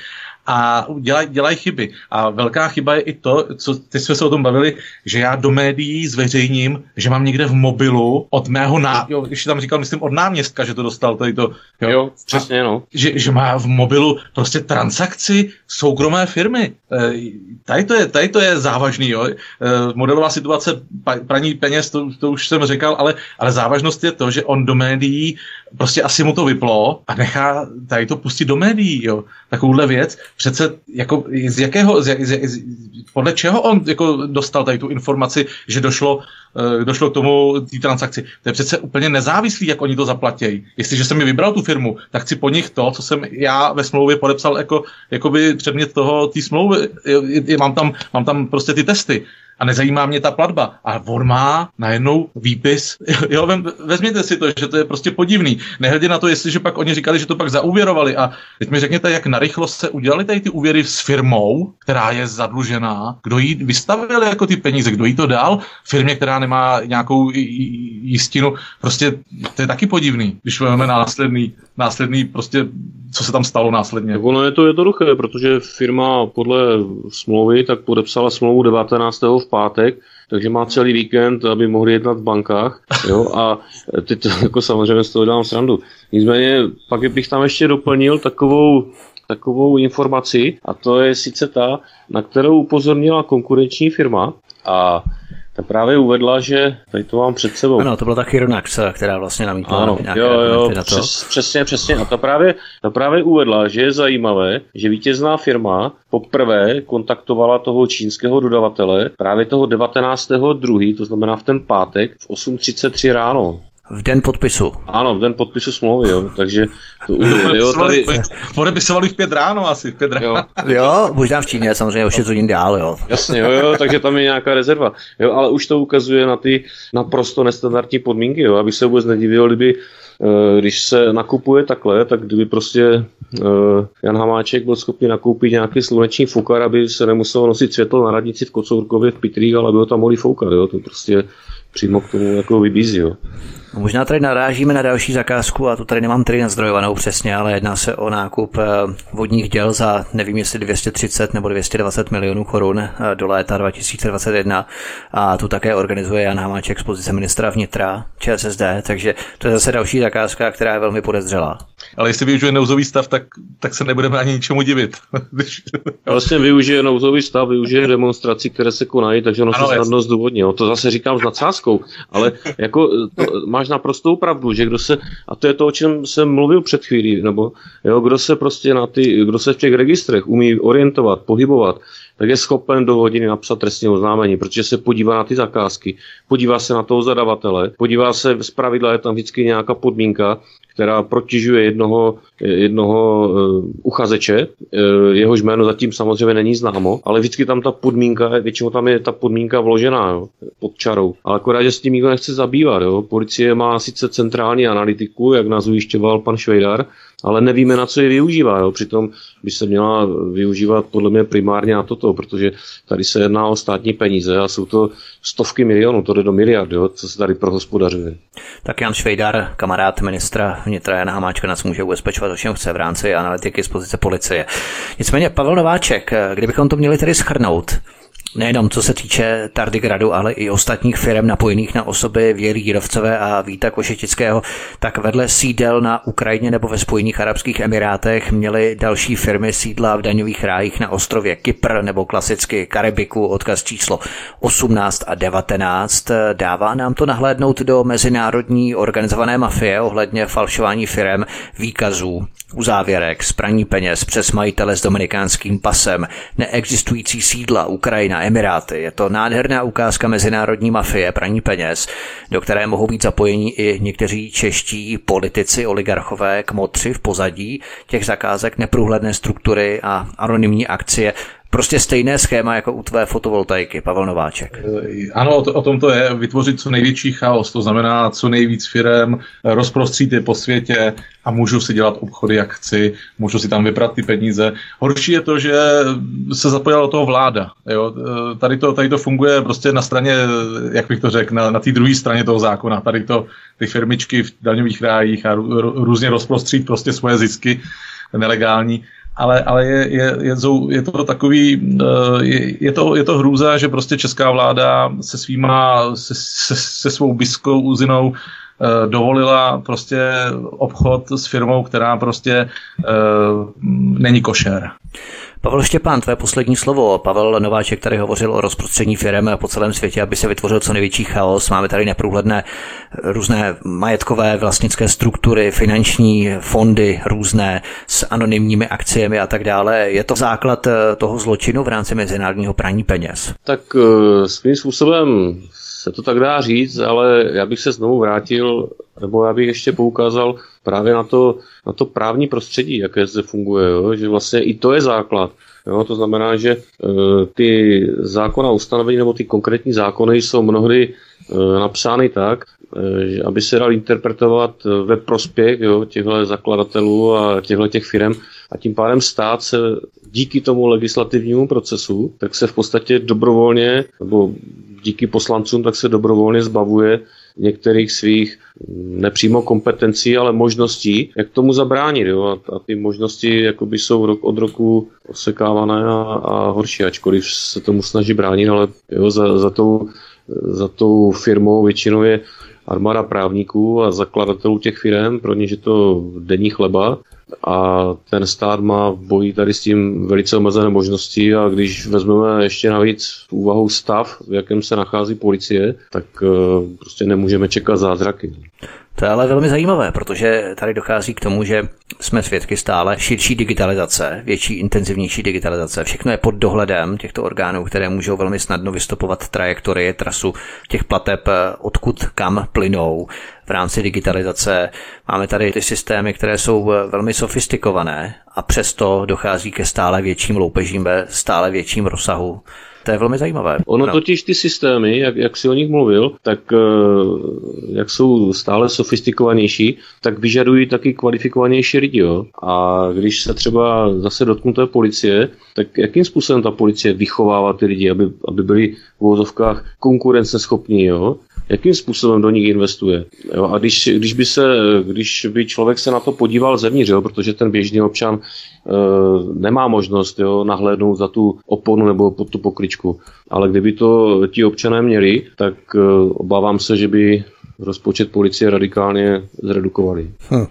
a dělají dělaj chyby. A velká chyba je i to, co teď jsme se o tom bavili, že já do médií zveřejním, že mám někde v mobilu od mého ná... Jo, ještě tam říkal, myslím, od náměstka, že to dostal tady to. Jo, jo přesně, no. Že, že má v mobilu prostě transakci soukromé firmy. E, tady, to je, tady to je závažný, jo. E, modelová situace praní peněz, to, to už jsem říkal, ale, ale závažnost je to, že on do médií prostě asi mu to vyplo a nechá tady to pustit do médií, jo. Takovouhle věc. Přece jako z jakého, z, z, z, podle čeho on jako dostal tady tu informaci, že došlo, uh, došlo k tomu té transakci. To je přece úplně nezávislý, jak oni to zaplatí. Jestliže jsem mi vybral tu firmu, tak chci po nich to, co jsem já ve smlouvě podepsal jako, jakoby předmět toho, té smlouvy. Mám, tam, mám tam prostě ty testy a nezajímá mě ta platba. A on má najednou výpis. Jo, vezměte si to, že to je prostě podivný. Nehledě na to, jestliže pak oni říkali, že to pak zauvěrovali. A teď mi řekněte, jak narychlo se udělali tady ty úvěry s firmou, která je zadlužená. Kdo jí vystavil jako ty peníze, kdo jí to dal? Firmě, která nemá nějakou jistinu. Prostě to je taky podivný, když máme následný, následný prostě, co se tam stalo následně. Ono je to jednoduché, protože firma podle smlouvy tak podepsala smlouvu 19 v pátek, takže má celý víkend, aby mohli jednat v bankách. Jo? A teď to, jako samozřejmě z toho dám srandu. Nicméně pak bych tam ještě doplnil takovou takovou informaci a to je sice ta, na kterou upozornila konkurenční firma a ta právě uvedla, že tady to mám před sebou. Ano, to byla ta Chironax, která vlastně namítla ano, jo, jo, na to. Přes, přesně, přesně. A ta právě, ta právě uvedla, že je zajímavé, že vítězná firma poprvé kontaktovala toho čínského dodavatele právě toho 19.2., to znamená v ten pátek v 8.33 ráno. V den podpisu. Ano, v den podpisu smlouvy, jo. Takže to, jo, tady... Podepisovali v pět ráno asi, v pět ráno. Jo, jo možná v Číně, samozřejmě už je to dál, jo. Jasně, jo, jo, takže tam je nějaká rezerva. Jo, ale už to ukazuje na ty naprosto nestandardní podmínky, jo, aby se vůbec nedivil, kdyby eh, když se nakupuje takhle, tak kdyby prostě uh, Jan Hamáček byl schopný nakoupit nějaký sluneční fukar, aby se nemuselo nosit světlo na radnici v Kocourkově v Pitrích, ale aby ho tam mohli foukat, jo, to prostě přímo k tomu jako vybízí, jo. No, možná tady narážíme na další zakázku a tu tady nemám tady nazdrojovanou přesně, ale jedná se o nákup eh, vodních děl za nevím jestli 230 nebo 220 milionů korun eh, do léta 2021 a tu také organizuje Jan Hamáček z pozice ministra vnitra ČSSD, takže to je zase další zakázka, která je velmi podezřelá. Ale jestli využije nouzový stav, tak, tak se nebudeme ani ničemu divit. vlastně využije nouzový stav, využije demonstrací, které se konají, takže ono ano, se snadno zdůvodní. To zase říkám s nadsázkou, ale jako to, máš naprostou pravdu, že kdo se, a to je to, o čem jsem mluvil před chvílí, nebo jo, kdo se prostě na ty, kdo se v těch registrech umí orientovat, pohybovat, tak je schopen do hodiny napsat trestní oznámení, protože se podívá na ty zakázky, podívá se na toho zadavatele, podívá se, z pravidla je tam vždycky nějaká podmínka, která protěžuje jednoho, jednoho uh, uchazeče, uh, jehož jméno zatím samozřejmě není známo, ale vždycky tam ta podmínka, většinou tam je ta podmínka vložená jo, pod čarou. Ale akorát, že s tím nikdo nechce zabývat. Jo. Policie má sice centrální analytiku, jak nás ujišťoval pan Švejdar, ale nevíme, na co je využívá. Jo. Přitom by se měla využívat podle mě primárně na toto, protože tady se jedná o státní peníze a jsou to stovky milionů, to jde do miliard, jo, co se tady prohospodařuje. Tak Jan Švejdar, kamarád ministra vnitra Jana Hamáčka, nás může ubezpečovat, o čem chce v rámci analytiky z pozice policie. Nicméně Pavel Nováček, kdybychom to měli tedy schrnout, Nejenom co se týče Tardigradu, ale i ostatních firm napojených na osoby Věry Jírovcové a Víta Košetického, tak vedle sídel na Ukrajině nebo ve Spojených Arabských Emirátech měly další firmy sídla v daňových rájích na ostrově Kypr nebo klasicky Karibiku, odkaz číslo 18 a 19. Dává nám to nahlédnout do mezinárodní organizované mafie ohledně falšování firm, výkazů, uzávěrek, spraní peněz přes majitele s dominikánským pasem, neexistující sídla Ukrajina, Emiráty. Je to nádherná ukázka mezinárodní mafie, praní peněz, do které mohou být zapojeni i někteří čeští politici, oligarchové, kmotři v pozadí těch zakázek, neprůhledné struktury a anonymní akcie prostě stejné schéma jako u tvé fotovoltaiky, Pavel Nováček. Ano, o, to, o tom to je, vytvořit co největší chaos, to znamená co nejvíc firem, rozprostřít je po světě a můžu si dělat obchody, jak chci, můžu si tam vybrat ty peníze. Horší je to, že se zapojila do toho vláda. Jo? Tady, to, tady to funguje prostě na straně, jak bych to řekl, na, na té druhé straně toho zákona. Tady to ty firmičky v daňových rájích a rů, různě rozprostřít prostě svoje zisky nelegální ale, ale je, je, je, je to takový, eh, je, je, to, je to hrůza, že prostě česká vláda se svýma, se, se, se svou biskou úzinou eh, dovolila prostě obchod s firmou, která prostě uh, není košer. Pavel Štěpán, tvé poslední slovo. Pavel Nováček tady hovořil o rozprostření firm po celém světě, aby se vytvořil co největší chaos. Máme tady neprůhledné různé majetkové vlastnické struktury, finanční fondy různé s anonymními akciemi a tak dále. Je to základ eh, toho zločinu v rámci mezinárodního praní peněz? Tak eh, svým způsobem se to tak dá říct, ale já bych se znovu vrátil, nebo já bych ještě poukázal právě na to, na to právní prostředí, jaké zde funguje, jo? že vlastně i to je základ. Jo? To znamená, že e, ty zákona ustanovení nebo ty konkrétní zákony jsou mnohdy napsány tak, že aby se dal interpretovat ve prospěch jo, těchto zakladatelů a těchto těch firm a tím pádem stát se díky tomu legislativnímu procesu, tak se v podstatě dobrovolně, nebo díky poslancům, tak se dobrovolně zbavuje některých svých nepřímo kompetencí, ale možností, jak tomu zabránit. Jo? A, a ty možnosti jakoby jsou rok od roku osekávané a, a horší, ačkoliv se tomu snaží bránit, ale jo, za, za, tou, za tou firmou většinou je armáda právníků a zakladatelů těch firm, pro ně je to denní chleba a ten stát má v boji tady s tím velice omezené možnosti a když vezmeme ještě navíc v úvahu stav, v jakém se nachází policie, tak eh, prostě nemůžeme čekat zázraky. To je ale velmi zajímavé, protože tady dochází k tomu, že jsme svědky stále širší digitalizace, větší, intenzivnější digitalizace. Všechno je pod dohledem těchto orgánů, které můžou velmi snadno vystupovat trajektorie, trasu těch plateb, odkud kam plynou. V rámci digitalizace máme tady ty systémy, které jsou velmi sofistikované a přesto dochází ke stále větším loupežím ve stále větším rozsahu. To je velmi zajímavé. Ono no. totiž ty systémy, jak, jak si o nich mluvil, tak eh, jak jsou stále sofistikovanější, tak vyžadují taky kvalifikovanější lidi. Jo? A když se třeba zase dotknu té policie, tak jakým způsobem ta policie vychovává ty lidi, aby, aby byli v vozovkách konkurenceschopní, jo? Jakým způsobem do nich investuje. Jo? A když, když, by se, když by člověk se na to podíval zevnitř, jo? protože ten běžný občan e, nemá možnost jo, nahlédnout za tu oponu nebo pod tu pokličku. Ale kdyby to ti občané měli, tak e, obávám se, že by rozpočet policie radikálně zredukovali. Hm.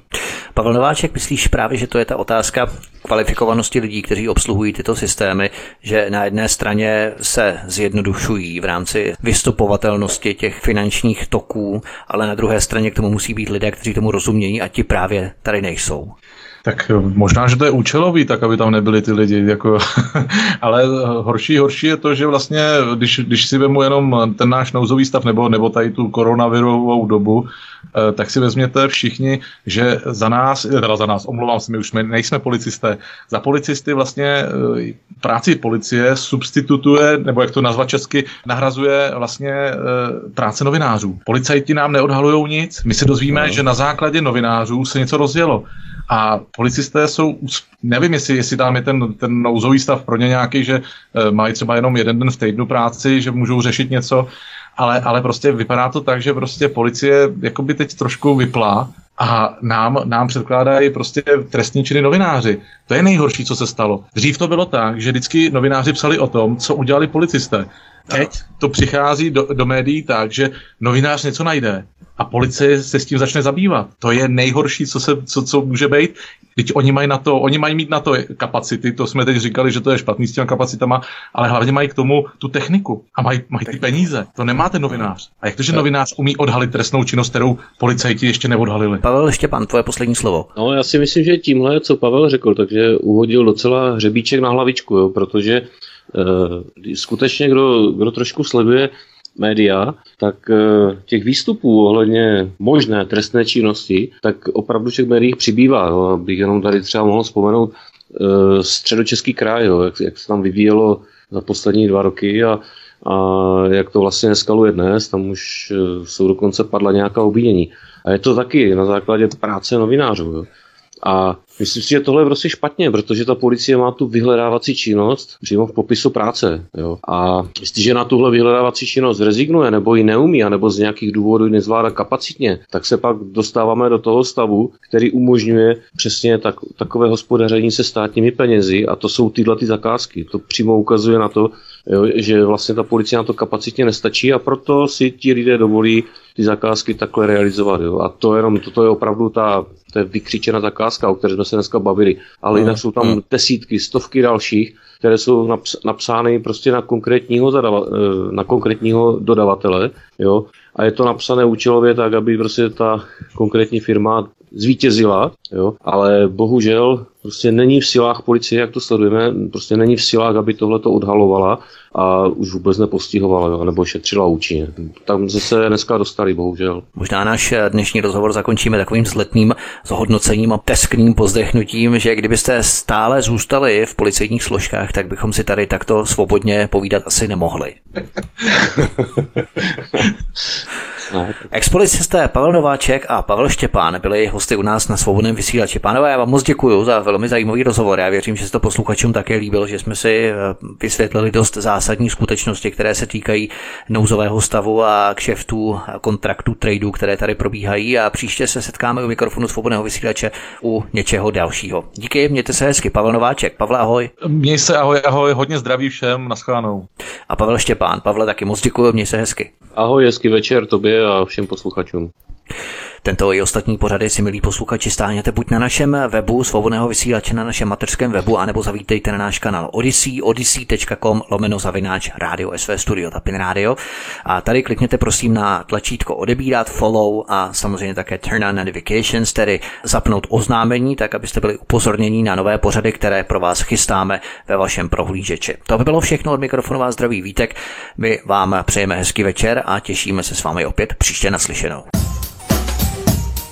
Pavel Nováček, myslíš právě, že to je ta otázka kvalifikovanosti lidí, kteří obsluhují tyto systémy, že na jedné straně se zjednodušují v rámci vystupovatelnosti těch finančních toků, ale na druhé straně k tomu musí být lidé, kteří tomu rozumějí a ti právě tady nejsou. Tak možná, že to je účelový, tak aby tam nebyli ty lidi. Jako, ale horší, horší je to, že vlastně, když, když si vemu jenom ten náš nouzový stav nebo, nebo tady tu koronavirovou dobu, eh, tak si vezměte všichni, že za nás, teda za nás, omlouvám se, my už nejsme policisté, za policisty vlastně eh, práci policie substitutuje, nebo jak to nazvat česky, nahrazuje vlastně eh, práce novinářů. Policajti nám neodhalují nic, my se dozvíme, no. že na základě novinářů se něco rozjelo. A policisté jsou, nevím, jestli, jestli tam je ten, ten nouzový stav pro ně nějaký, že e, mají třeba jenom jeden den v týdnu práci, že můžou řešit něco, ale, ale prostě vypadá to tak, že prostě policie jakoby teď trošku vyplá a nám, nám předkládají prostě trestní činy novináři. To je nejhorší, co se stalo. Dřív to bylo tak, že vždycky novináři psali o tom, co udělali policisté. Teď to přichází do, do médií tak, že novinář něco najde a policie se s tím začne zabývat. To je nejhorší, co, se, co, co může být. Teď oni mají na to, oni mají mít na to kapacity, to jsme teď říkali, že to je špatný s těmi kapacitama, ale hlavně mají k tomu tu techniku a mají, mají ty peníze. To nemá ten novinář. A jak to, že novinář umí odhalit trestnou činnost, kterou policajti ještě neodhalili? Pavel Štěpán, tvoje poslední slovo. No, já si myslím, že tímhle, co Pavel řekl, takže uhodil docela hřebíček na hlavičku, jo, protože uh, skutečně, kdo, kdo trošku sleduje média, tak eh, těch výstupů ohledně možné trestné činnosti, tak opravdu těch médiích přibývá. Jo. Bych jenom tady třeba mohl vzpomenout středočeský kraj, jo, jak, jak se tam vyvíjelo za poslední dva roky a, a jak to vlastně neskaluje dnes, tam už jsou dokonce padla nějaká obvinění. A je to taky na základě práce novinářů. Jo. A myslím si, že tohle je prostě špatně, protože ta policie má tu vyhledávací činnost přímo v popisu práce. Jo. A jestliže na tuhle vyhledávací činnost rezignuje, nebo ji neumí, nebo z nějakých důvodů ji nezvládá kapacitně, tak se pak dostáváme do toho stavu, který umožňuje přesně tak, takové hospodaření se státními penězi a to jsou tyhle ty zakázky. To přímo ukazuje na to, jo, že vlastně ta policie na to kapacitně nestačí a proto si ti lidé dovolí ty zakázky takhle realizovat. Jo. A to jenom, toto je opravdu ta, to je vykřičená zakázka, o které jsme dneska bavili. Ale jinak jsou tam mm. desítky, stovky dalších, které jsou naps- napsány prostě na konkrétního, zadava- eh, na konkrétního dodavatele. Jo. A je to napsané účelově tak, aby prostě ta konkrétní firma zvítězila, jo, ale bohužel prostě není v silách policie, jak to sledujeme, prostě není v silách, aby tohle to odhalovala a už vůbec nepostihovala, jo, nebo šetřila účinně. Tam se dneska dostali, bohužel. Možná náš dnešní rozhovor zakončíme takovým zletným zhodnocením a teskným pozdechnutím, že kdybyste stále zůstali v policejních složkách, tak bychom si tady takto svobodně povídat asi nemohli. Expolicisté Pavel Nováček a Pavel Štěpán byli hosty u nás na svobodném vysílači. Pánové, já vám moc děkuji za velmi zajímavý rozhovor. Já věřím, že se to posluchačům také líbilo, že jsme si eh, vysvětlili dost zásadní skutečnosti, které se týkají nouzového stavu a kšeftů, kontraktů, tradeů, které tady probíhají a příště se setkáme u mikrofonu svobodného vysílače u něčeho dalšího. Díky, mějte se hezky. Pavel Nováček, Pavel ahoj. Měj se ahoj, ahoj, hodně zdraví všem, naschledanou. A Pavel Štěpán, Pavle taky moc děkuji, měj se hezky. Ahoj, hezký večer tobě a všem posluchačům. Tento i ostatní pořady si, milí posluchači, stáhněte buď na našem webu svobodného vysílače na našem mateřském webu, anebo zavítejte na náš kanál Odyssey, odyssey.com lomeno zavináč Radio SV Studio Tapin Radio. A tady klikněte prosím na tlačítko odebírat, follow a samozřejmě také turn on notifications, tedy zapnout oznámení, tak abyste byli upozorněni na nové pořady, které pro vás chystáme ve vašem prohlížeči. To by bylo všechno od mikrofonu vás zdraví Vítek. My vám přejeme hezký večer a těšíme se s vámi opět příště naslyšenou.